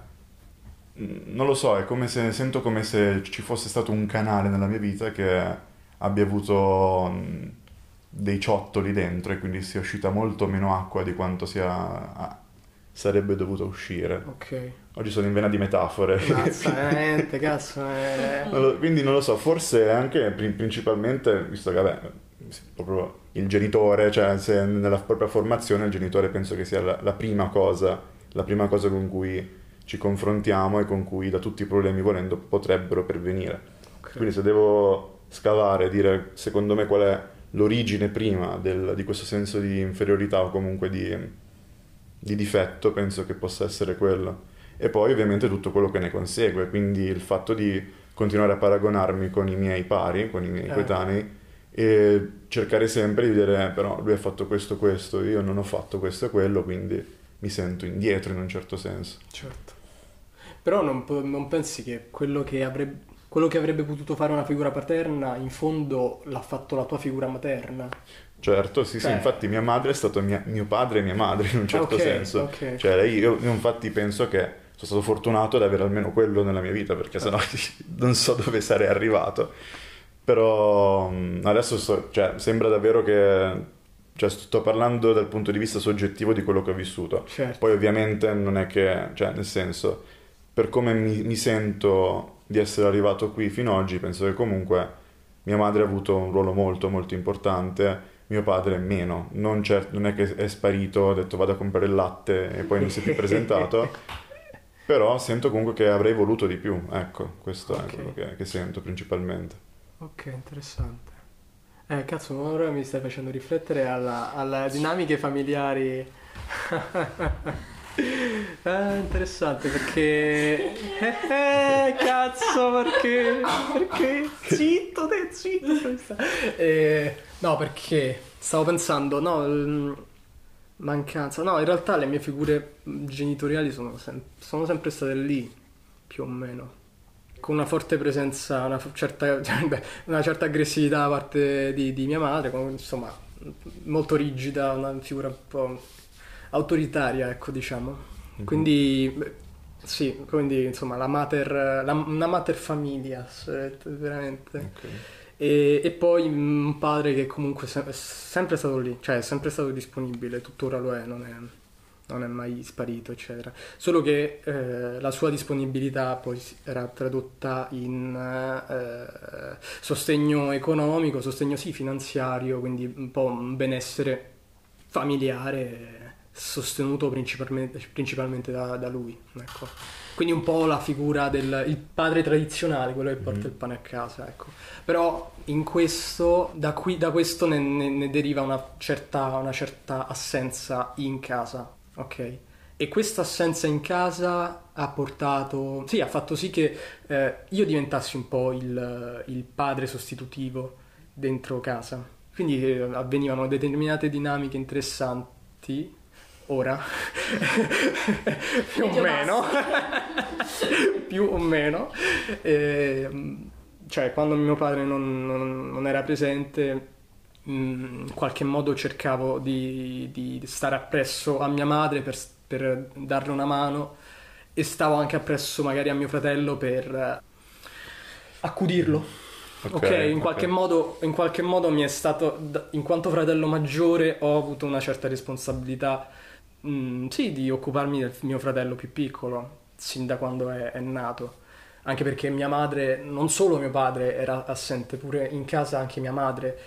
[SPEAKER 3] mh, non lo so, è come se, sento come se ci fosse stato un canale nella mia vita che abbia avuto mh, dei ciottoli dentro e quindi sia uscita molto meno acqua di quanto sia, ah, sarebbe dovuta uscire.
[SPEAKER 2] Ok.
[SPEAKER 3] Oggi sono in vena di metafore.
[SPEAKER 2] Mazza, veramente, cazzo. eh.
[SPEAKER 3] Non lo- quindi non lo so, forse anche pri- principalmente, visto che vabbè, proprio il genitore, cioè se nella propria formazione il genitore penso che sia la, la prima cosa, la prima cosa con cui ci confrontiamo e con cui da tutti i problemi volendo potrebbero pervenire.
[SPEAKER 2] Ok.
[SPEAKER 3] Quindi se devo scavare dire secondo me qual è l'origine prima del- di questo senso di inferiorità o comunque di, di difetto, penso che possa essere quello. E poi ovviamente tutto quello che ne consegue, quindi il fatto di continuare a paragonarmi con i miei pari, con i miei
[SPEAKER 2] Eh.
[SPEAKER 3] coetanei e cercare sempre di dire "Eh, però lui ha fatto questo questo, io non ho fatto questo e quello, quindi mi sento indietro in un certo senso.
[SPEAKER 2] Certo. Però non, non pensi che quello che, avrebbe, quello che avrebbe potuto fare una figura paterna, in fondo l'ha fatto la tua figura materna?
[SPEAKER 3] Certo, sì, sì,
[SPEAKER 2] Cioè-
[SPEAKER 3] infatti mia madre è stato mia- mio padre e mia madre in un certo
[SPEAKER 2] Ok,
[SPEAKER 3] senso.
[SPEAKER 2] ok.
[SPEAKER 3] Cioè, lei- io, io infatti penso che sono stato fortunato ad avere almeno quello nella mia vita, perché sennò non so dove sarei arrivato. Però mh, adesso so- cioè, sembra davvero che... Cioè, sto parlando dal punto di vista soggettivo di quello che ho vissuto.
[SPEAKER 2] Certo.
[SPEAKER 3] Poi ovviamente non è che... Cioè, nel senso, per come mi, mi sento di essere arrivato qui fino ad oggi, penso che comunque mia madre ha avuto un ruolo molto molto importante, mio padre meno, non, cer- non è che è sparito, ha detto vado a comprare il latte e poi non si è più presentato, però sento comunque che avrei voluto di più, ecco, questo
[SPEAKER 2] Ok.
[SPEAKER 3] è quello che, che sento principalmente.
[SPEAKER 2] Ok, interessante. Eh, cazzo, ora mi stai facendo riflettere alla- alle dinamiche familiari. Ah, interessante perché... Eh, cazzo, perché? Perché? Zitto, te, zitto. Eh, no, perché stavo pensando, no, mancanza. No, in realtà le mie figure genitoriali sono, sem- sono sempre state lì, più o meno. con una forte presenza, una f- certa, beh, una certa aggressività da parte di, di mia madre, con- insomma, molto rigida, una figura un po' autoritaria, ecco, diciamo. Quindi, beh, sì, quindi insomma, la mater, la- una mater familias, veramente.
[SPEAKER 3] Ok.
[SPEAKER 2] E, e poi un padre che comunque se- è sempre stato lì, cioè è sempre stato disponibile, tuttora lo è, non è, non è mai sparito, eccetera. Solo che eh, la sua disponibilità poi era tradotta in eh, sostegno economico, sostegno sì finanziario, quindi un po' un benessere familiare sostenuto principalmente, principalmente da, da lui. Ecco. Quindi un po' la figura del il padre tradizionale, quello che porta
[SPEAKER 3] Mhm.
[SPEAKER 2] il pane a casa. Ecco. Però in questo, da, qui, da questo ne, ne- ne deriva una certa, una certa assenza in casa, ok? E questa assenza in casa ha portato, sì, ha fatto sì che eh, io diventassi un po' il, il padre sostitutivo dentro casa. Quindi eh, avvenivano determinate dinamiche interessanti, ora, più o meno, più o meno. Ehm, cioè, quando mio padre non, non- non era presente, mh, in qualche modo cercavo di, di stare appresso a mia madre per, per darle una mano e stavo anche appresso magari a mio fratello per eh, accudirlo. Ok, in, qualche Modo, in qualche modo mi è stato, in quanto fratello maggiore, ho avuto una certa responsabilità, mm, sì, di occuparmi del mio fratello più piccolo, sin da quando è, è nato. Anche perché mia madre, non solo mio padre era assente, pure in casa anche mia madre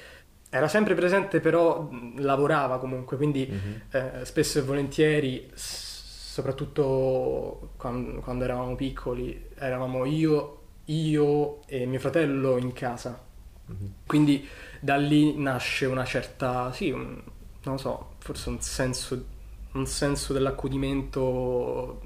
[SPEAKER 2] era sempre presente, però mm, lavorava comunque, quindi
[SPEAKER 3] Mhm.
[SPEAKER 2] eh, spesso e volentieri, s- soprattutto quando, quando eravamo piccoli, eravamo io, io e mio fratello in casa.
[SPEAKER 3] Mhm.
[SPEAKER 2] Quindi da lì nasce una certa, sì, un- non lo so, forse un senso, un senso dell'accudimento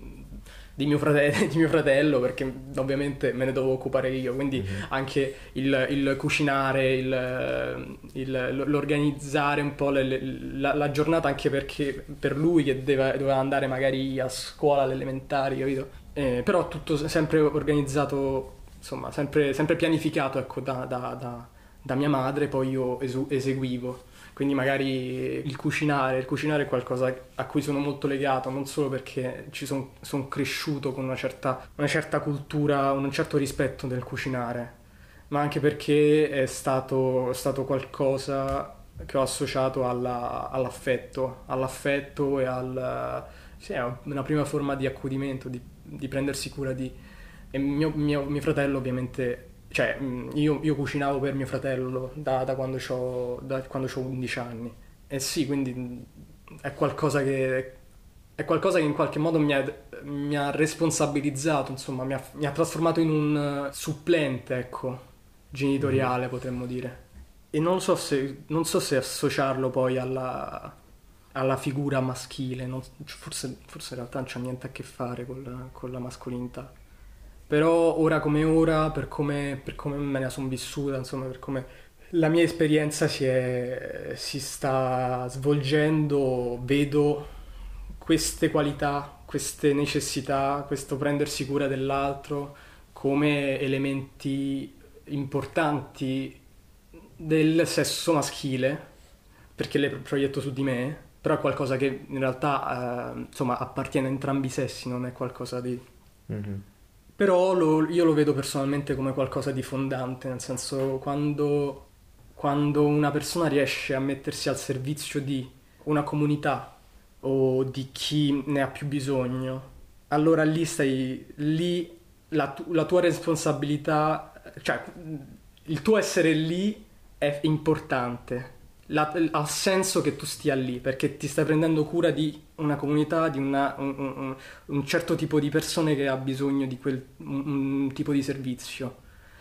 [SPEAKER 2] di mio, frate- di mio fratello, perché ovviamente me ne dovevo occupare io, quindi
[SPEAKER 3] Mhm.
[SPEAKER 2] anche il, il cucinare, il, il- l'organizzare un po' le- le- la, la giornata, anche perché per lui che deve- doveva andare magari a scuola, alle elementari, capito? Eh, però tutto sempre organizzato, insomma, sempre, sempre pianificato ecco, da, da- da- da mia madre, poi io esu- eseguivo. Quindi magari il cucinare, il cucinare è qualcosa a cui sono molto legato, non solo perché ci sono cresciuto con una certa, una certa cultura, un certo rispetto del cucinare, ma anche perché è stato, stato qualcosa che ho associato alla- all'affetto, all'affetto e al... Sì, una prima forma di accudimento, di, di prendersi cura di... E mio, mio- mio fratello ovviamente, cioè mh, io, io cucinavo per mio fratello da, da quando ho da quando c'ho 11 anni. E sì, quindi mh, è qualcosa che, è qualcosa che in qualche modo mi ha, mi ha responsabilizzato, insomma, mi ha, mi ha trasformato in un supplente, ecco, genitoriale potremmo dire. E non so se, non so se associarlo poi alla, alla figura maschile, non- forse, forse in realtà non c'ha niente a che fare con, con la mascolinità. Però ora come ora, per come, per come me la sono vissuta, insomma, per come la mia esperienza si, è- si sta svolgendo, vedo queste qualità, queste necessità, questo prendersi cura dell'altro come elementi importanti del sesso maschile, perché le proietto su di me, però è qualcosa che in realtà eh, insomma appartiene a entrambi i sessi, non è qualcosa di...
[SPEAKER 3] Mhm.
[SPEAKER 2] Però lo- io lo vedo personalmente come qualcosa di fondante, nel senso quando, quando una persona riesce a mettersi al servizio di una comunità o di chi ne ha più bisogno, allora lì stai, lì la, tu- la tua responsabilità, cioè il tuo essere lì è importante. La- ha senso che tu stia lì perché ti stai prendendo cura di una comunità, di una- un, un- un certo tipo di persone che ha bisogno di quel un, tipo di servizio.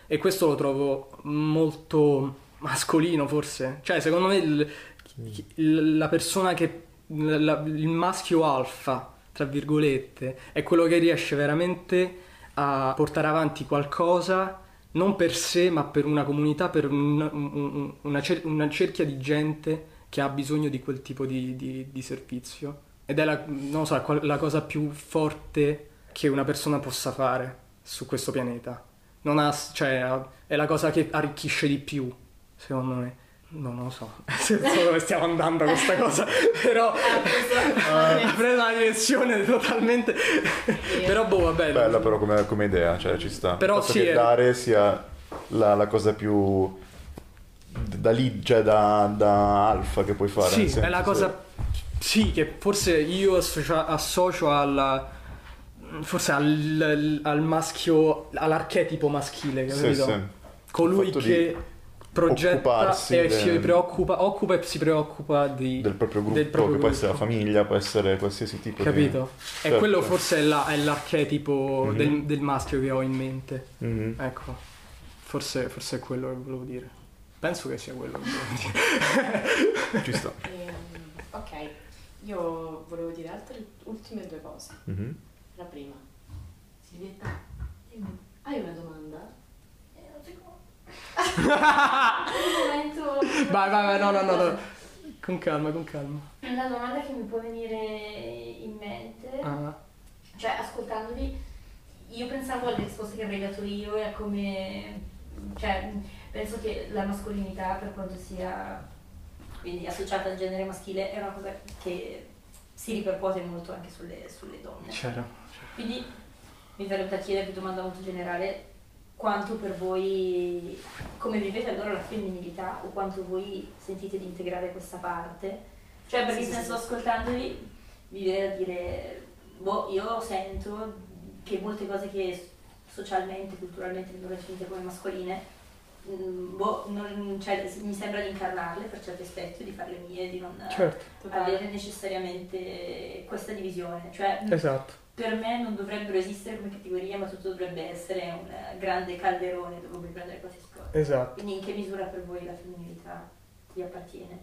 [SPEAKER 2] E questo lo trovo molto mascolino, forse. Cioè, secondo me il- la persona che la- il maschio alfa, tra virgolette, è quello che riesce veramente a portare avanti qualcosa non per sé, ma per una comunità, per un- un- un- una, cer- una cerchia di gente che ha bisogno di quel tipo di, di- di servizio. Ed è la, so, la cosa più forte che una persona possa fare su questo pianeta. ha, cioè, è la cosa che arricchisce di più, secondo me. No, non lo so, se so dove stiamo andando questa cosa, però ha preso una direzione totalmente... però boh, vabbè.
[SPEAKER 3] Bella però come, come idea, cioè ci sta.
[SPEAKER 2] Però sì,
[SPEAKER 3] che
[SPEAKER 2] è-
[SPEAKER 3] dare sia la, la cosa più da lì, cioè da, da alfa che puoi fare.
[SPEAKER 2] Sì,
[SPEAKER 3] nel senso,
[SPEAKER 2] è la cosa... Sì, che forse io associo, associo al... Forse al, al maschio, all'archetipo maschile,
[SPEAKER 3] Sì,
[SPEAKER 2] capito?
[SPEAKER 3] sì.
[SPEAKER 2] Colui
[SPEAKER 3] Il fatto
[SPEAKER 2] che progetta
[SPEAKER 3] occuparsi
[SPEAKER 2] e si
[SPEAKER 3] del-
[SPEAKER 2] preoccupa, occupa e si preoccupa di...
[SPEAKER 3] del proprio gruppo,
[SPEAKER 2] del proprio
[SPEAKER 3] che può essere la
[SPEAKER 2] gruppo.
[SPEAKER 3] famiglia, può essere qualsiasi tipo
[SPEAKER 2] Capito? E
[SPEAKER 3] Certo.
[SPEAKER 2] quello forse è, la- è l'archetipo
[SPEAKER 3] Mhm.
[SPEAKER 2] del, del maschio che ho in mente.
[SPEAKER 3] di... Mhm.
[SPEAKER 2] Ecco, forse, forse è quello che volevo dire. Penso che sia quello che volevo dire.
[SPEAKER 3] Ci sta.
[SPEAKER 4] Ehm, ok, io volevo dire altre ultime due cose.
[SPEAKER 3] Mhm.
[SPEAKER 4] La prima. Silvietta, hai una domanda?
[SPEAKER 5] Eh, non so come. Un momento.
[SPEAKER 2] Vai, vai, vai, no, no, no, no. Con calma, con calma.
[SPEAKER 5] La domanda che mi può venire in mente,
[SPEAKER 2] Ah,
[SPEAKER 5] cioè ascoltandovi, io pensavo alle risposte che avrei dato io e a come, cioè penso che la mascolinità per quanto sia quindi associata al genere maschile è una cosa che si ripercuote molto anche sulle, sulle donne.
[SPEAKER 2] c'era.
[SPEAKER 5] Quindi mi verrebbe da chiedere, domanda molto generale, quanto per voi, come vivete allora la femminilità o quanto voi sentite di integrare questa parte? Cioè, perché
[SPEAKER 4] Sì,
[SPEAKER 5] sì, senso
[SPEAKER 4] sì.
[SPEAKER 5] ascoltandovi mi viene da dire, boh, io sento che molte cose che socialmente, culturalmente vengono definite come mascoline, mm, boh, non- cioè, mi sembra di incarnarle per certi aspetti, di farle mie, di non
[SPEAKER 2] Certo,
[SPEAKER 4] Totale.
[SPEAKER 5] avere necessariamente questa divisione. Cioè,
[SPEAKER 2] esatto.
[SPEAKER 5] Per me non dovrebbero esistere come categoria, ma tutto dovrebbe essere un grande calderone dove puoi prendere qualsiasi cosa.
[SPEAKER 2] Esatto.
[SPEAKER 5] Quindi in che misura per voi la femminilità vi appartiene?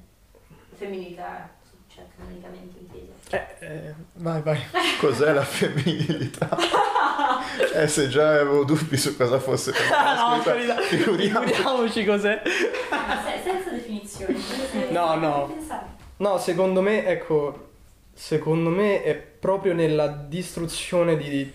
[SPEAKER 5] La femminilità, cioè canonicamente intesa.
[SPEAKER 2] Eh, eh, vai, vai.
[SPEAKER 3] Cos'è la femminilità? eh, se già avevo dubbi su cosa fosse la mascolinità, figuriamoci.
[SPEAKER 2] figuriamoci cos'è.
[SPEAKER 5] Senza definizioni.
[SPEAKER 2] No, no. No, secondo me, ecco, secondo me è proprio nella distruzione di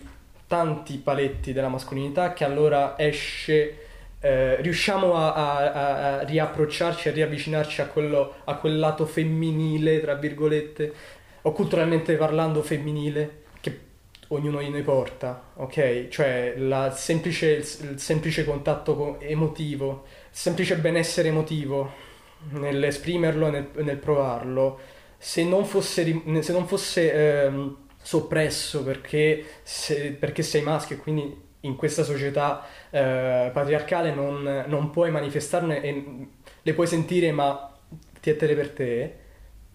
[SPEAKER 2] tanti paletti della mascolinità che allora esce, eh, riusciamo a, a- a- riapprocciarci, a riavvicinarci a, quello, a quel lato femminile, tra virgolette, o culturalmente parlando femminile, che ognuno di noi porta, ok? Cioè la semplice- il semplice contatto co- emotivo, il semplice benessere emotivo nell'esprimerlo nel, nel provarlo, se non fosse, se non fosse ehm, soppresso perché, se- perché sei maschio e quindi in questa società eh, patriarcale non, non puoi manifestarne e le puoi sentire ma tiettere per te,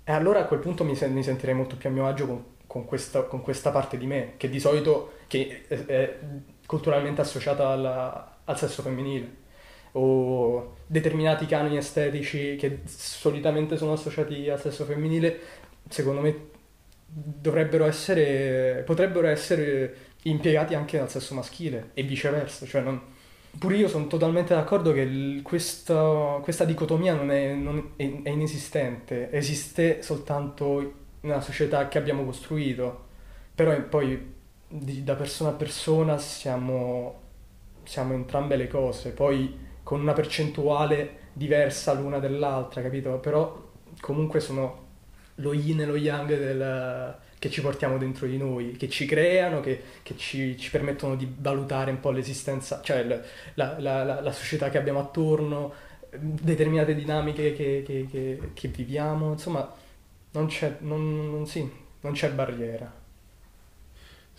[SPEAKER 2] e allora a quel punto mi, mi sentirei molto più a mio agio con, con questa, con questa parte di me, che di solito che è, è culturalmente associata alla- al sesso femminile o determinati canoni estetici che solitamente sono associati al sesso femminile, secondo me dovrebbero essere, potrebbero essere impiegati anche dal sesso maschile e viceversa. Cioè non- pure io sono totalmente d'accordo che il- questa, questa dicotomia non è, non- è- è inesistente, esiste soltanto nella società che abbiamo costruito, però poi di- da persona a persona siamo, siamo entrambe le cose, poi con una percentuale diversa l'una dell'altra, capito? Però comunque sono lo yin e lo yang del- che ci portiamo dentro di noi, che ci creano, che, che ci, ci permettono di valutare un po' l'esistenza, cioè la, la- la- la società che abbiamo attorno, determinate dinamiche che, che- che- che viviamo, insomma, non c'è, non- non- sì, non c'è barriera.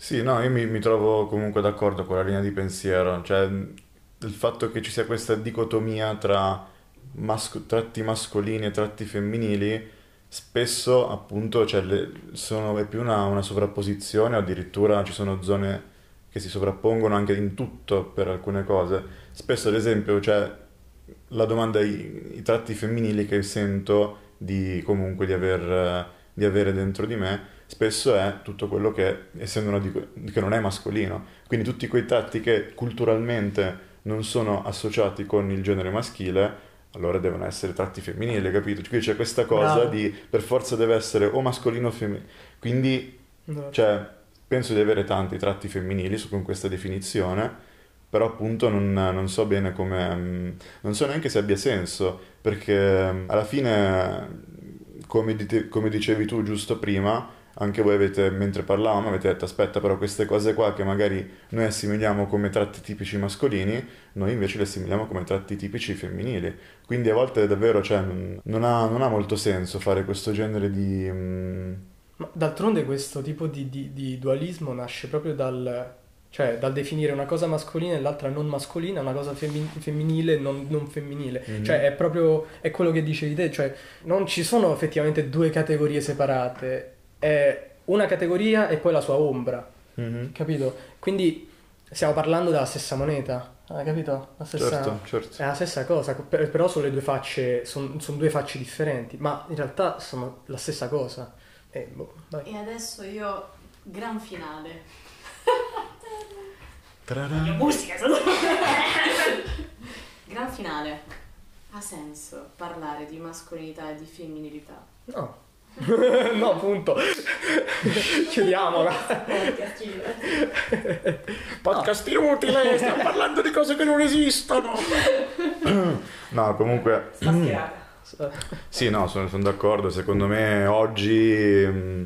[SPEAKER 3] Sì, no, io mi, mi trovo comunque d'accordo con la linea di pensiero, cioè il fatto che ci sia questa dicotomia tra masco- tratti mascolini e tratti femminili, spesso appunto cioè, le- sono, è più una, una sovrapposizione addirittura ci sono zone che si sovrappongono anche in tutto per alcune cose. Spesso ad esempio c'è la domanda i, i tratti femminili che sento di comunque di aver, di avere dentro di me spesso è tutto quello che, essendo una che non è mascolino, quindi tutti quei tratti che culturalmente non sono associati con il genere maschile, allora devono essere tratti femminili, capito? Quindi c'è questa cosa
[SPEAKER 2] Bravo.
[SPEAKER 3] di per forza deve essere o mascolino o femminile. Quindi,
[SPEAKER 2] No.
[SPEAKER 3] cioè, penso di avere tanti tratti femminili con questa definizione, però appunto non, non so bene come, mm, non so neanche se abbia senso, perché mm, alla fine, come, dite- come dicevi tu giusto prima, anche voi avete, mentre parlavamo, avete detto aspetta però queste cose qua che magari noi assimiliamo come tratti tipici mascolini, noi invece le assimiliamo come tratti tipici femminili. Quindi a volte davvero cioè, non, ha, non ha molto senso fare questo genere di... mm,
[SPEAKER 2] Ma d'altronde questo tipo di, di- di dualismo nasce proprio dal, cioè, dal definire una cosa mascolina e l'altra non mascolina, una cosa femmi- femminile e non, non femminile.
[SPEAKER 3] Mhm.
[SPEAKER 2] Cioè è proprio è quello che dicevi te, cioè non ci sono effettivamente due categorie separate, è una categoria e poi la sua ombra,
[SPEAKER 3] Mhm.
[SPEAKER 2] capito? Quindi stiamo parlando della stessa moneta, hai capito? La stessa...
[SPEAKER 3] Certo, certo.
[SPEAKER 2] È la stessa cosa, per- però sono le due facce, sono due facce differenti, ma in realtà sono la stessa cosa. E boh, vai.
[SPEAKER 4] E adesso io, gran finale.
[SPEAKER 3] Ta-da-da.
[SPEAKER 5] Musica, sono...
[SPEAKER 4] Gran finale. Ha senso parlare di mascolinità e di femminilità?
[SPEAKER 2] No. no, punto. Chiudiamola.
[SPEAKER 5] Podcast.
[SPEAKER 3] Podcast inutile, stiamo parlando di cose che non esistono. no, comunque... Sì, no, sono, sono d'accordo. Secondo me oggi... mm,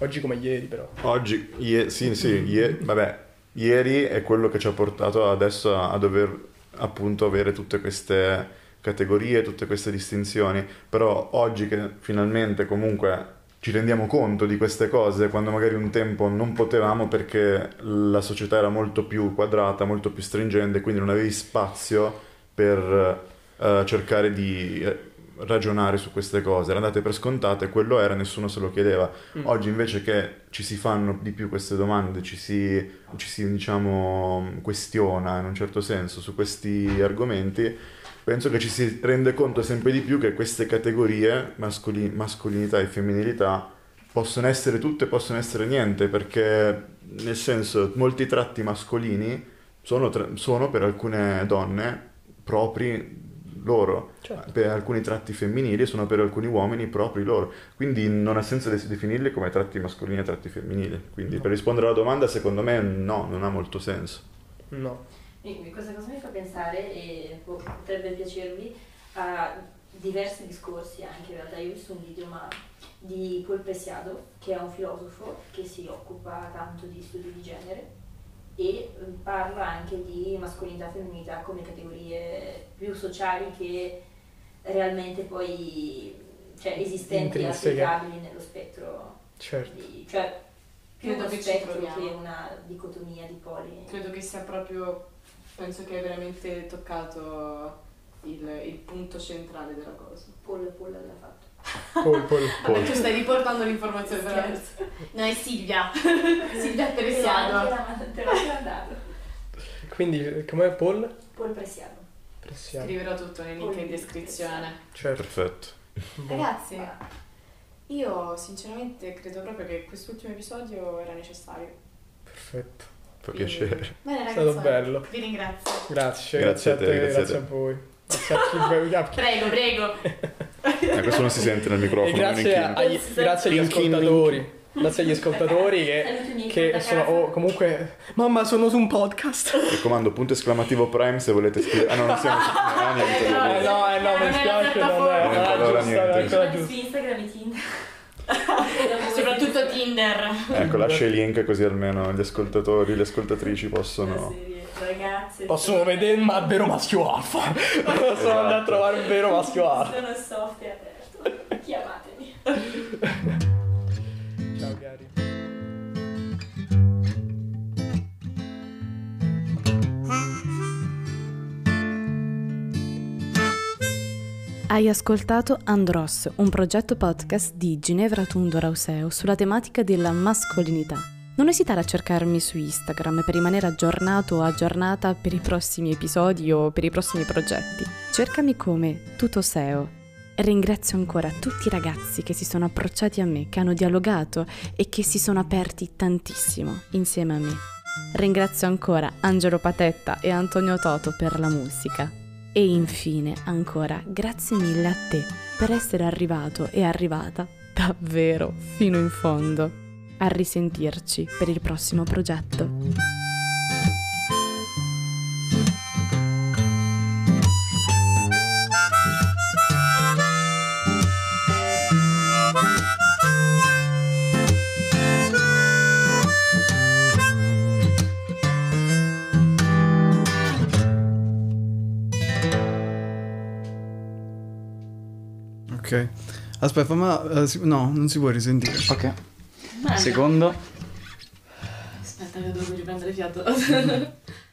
[SPEAKER 2] Oggi come ieri, però.
[SPEAKER 3] Oggi, ie- sì, sì, ie- vabbè, ieri è quello che ci ha portato adesso a, a dover appunto avere tutte queste categorie, tutte queste distinzioni, però oggi che finalmente comunque ci rendiamo conto di queste cose, quando magari un tempo non potevamo perché la società era molto più quadrata, molto più stringente, quindi non avevi spazio per eh, cercare di eh, ragionare su queste cose, erano andate per scontate, quello era, nessuno se lo chiedeva.
[SPEAKER 2] Mm.
[SPEAKER 3] Oggi invece che ci si fanno di più queste domande, ci si, ci si, diciamo, questiona in un certo senso su questi argomenti, penso che ci si rende conto sempre di più che queste categorie, mascoli- mascolinità e femminilità, possono essere tutte, possono essere niente, perché nel senso molti tratti mascolini sono, tra- sono per alcune donne propri loro,
[SPEAKER 2] Certo.
[SPEAKER 3] per alcuni tratti femminili sono per alcuni uomini propri loro, quindi non ha senso de- definirli come tratti mascolini e tratti femminili. Quindi
[SPEAKER 2] No.
[SPEAKER 3] per rispondere alla domanda, secondo me no, non ha molto senso.
[SPEAKER 2] No.
[SPEAKER 5] Quindi questa cosa mi fa pensare, e boh, potrebbe piacervi, a diversi discorsi anche in realtà. Io ho visto un video ma, di Paul Preciado, che è un filosofo che si occupa tanto di studi di genere e parla anche di mascolinità e femminilità come categorie più sociali che realmente poi cioè, esistenti e applicabili nello spettro
[SPEAKER 2] Certo.
[SPEAKER 5] di, cioè più
[SPEAKER 4] Credo
[SPEAKER 5] uno spettro che una dicotomia di poli.
[SPEAKER 4] Credo che sia proprio, penso che hai veramente toccato il, il punto centrale della cosa.
[SPEAKER 5] Paul Paul l'ha fatto.
[SPEAKER 2] Paul, Paul.
[SPEAKER 4] Vabbè, tu stai riportando l'informazione veramente. No, è Silvia. Silvia Teresiano.
[SPEAKER 5] Te l'ho mandato.
[SPEAKER 2] Quindi, com'è Paul?
[SPEAKER 5] Paul Presiano.
[SPEAKER 2] Pressiamo.
[SPEAKER 4] Scriverò tutto nel link in descrizione.
[SPEAKER 2] Certo.
[SPEAKER 3] Perfetto.
[SPEAKER 2] Boh.
[SPEAKER 4] Ragazzi, io sinceramente credo proprio che quest'ultimo episodio era necessario.
[SPEAKER 2] Perfetto.
[SPEAKER 3] Fa
[SPEAKER 4] Quindi-
[SPEAKER 3] piacere.
[SPEAKER 4] Bene
[SPEAKER 2] È
[SPEAKER 4] ragazzi,
[SPEAKER 2] stato bello.
[SPEAKER 4] vi ringrazio.
[SPEAKER 2] Grazie,
[SPEAKER 3] Grazie
[SPEAKER 2] grazie,
[SPEAKER 3] a te,
[SPEAKER 2] te,
[SPEAKER 3] grazie a
[SPEAKER 2] grazie a
[SPEAKER 3] te.
[SPEAKER 2] voi. Grazie a chi,
[SPEAKER 4] Prego, prego.
[SPEAKER 3] Eh, questo non si sente nel
[SPEAKER 2] E
[SPEAKER 3] microfono.
[SPEAKER 2] grazie,
[SPEAKER 3] non è
[SPEAKER 2] agli, grazie agli ascoltatori. Grazie agli ascoltatori che, che sono oh, comunque mamma sono su un podcast
[SPEAKER 3] Mi raccomando, punto esclamativo Prime se volete scrivere. Ah no, non siamo su... Ah, niente.
[SPEAKER 4] Eh, no,
[SPEAKER 2] eh no eh no
[SPEAKER 4] Non
[SPEAKER 2] mi
[SPEAKER 4] è la
[SPEAKER 2] spiace non è
[SPEAKER 4] piattaforma.
[SPEAKER 2] era
[SPEAKER 3] Allora
[SPEAKER 2] giusta
[SPEAKER 3] niente.
[SPEAKER 2] era quella
[SPEAKER 5] Su
[SPEAKER 2] giusta
[SPEAKER 5] Instagram e Tinder.
[SPEAKER 4] Soprattutto Tinder.
[SPEAKER 3] Ecco, lascia i link così almeno gli ascoltatori, le ascoltatrici possono...
[SPEAKER 5] Ragazze.
[SPEAKER 2] possono vedere ma vero maschio alfa possono
[SPEAKER 3] Esatto.
[SPEAKER 2] andare a trovare un vero maschio alfa
[SPEAKER 5] Sono soft
[SPEAKER 1] Hai ascoltato Andros, un progetto podcast di Ginevra Tundo Rauseo sulla tematica della mascolinità. Non esitare a cercarmi su Instagram per rimanere aggiornato o aggiornata per i prossimi episodi o per i prossimi progetti. Cercami come Tutoseo. Ringrazio ancora tutti i ragazzi che si sono approcciati a me, che hanno dialogato e che si sono aperti tantissimo insieme a me. Ringrazio ancora Angelo Patetta e Antonio Toto per la musica. E infine, ancora, grazie mille a te per essere arrivato e arrivata davvero fino in fondo. A risentirci per il prossimo progetto.
[SPEAKER 6] Ok. Aspetta, ma si- no, non si può risentire.
[SPEAKER 7] Ok. Secondo.
[SPEAKER 4] Aspetta che devo riprendere fiato.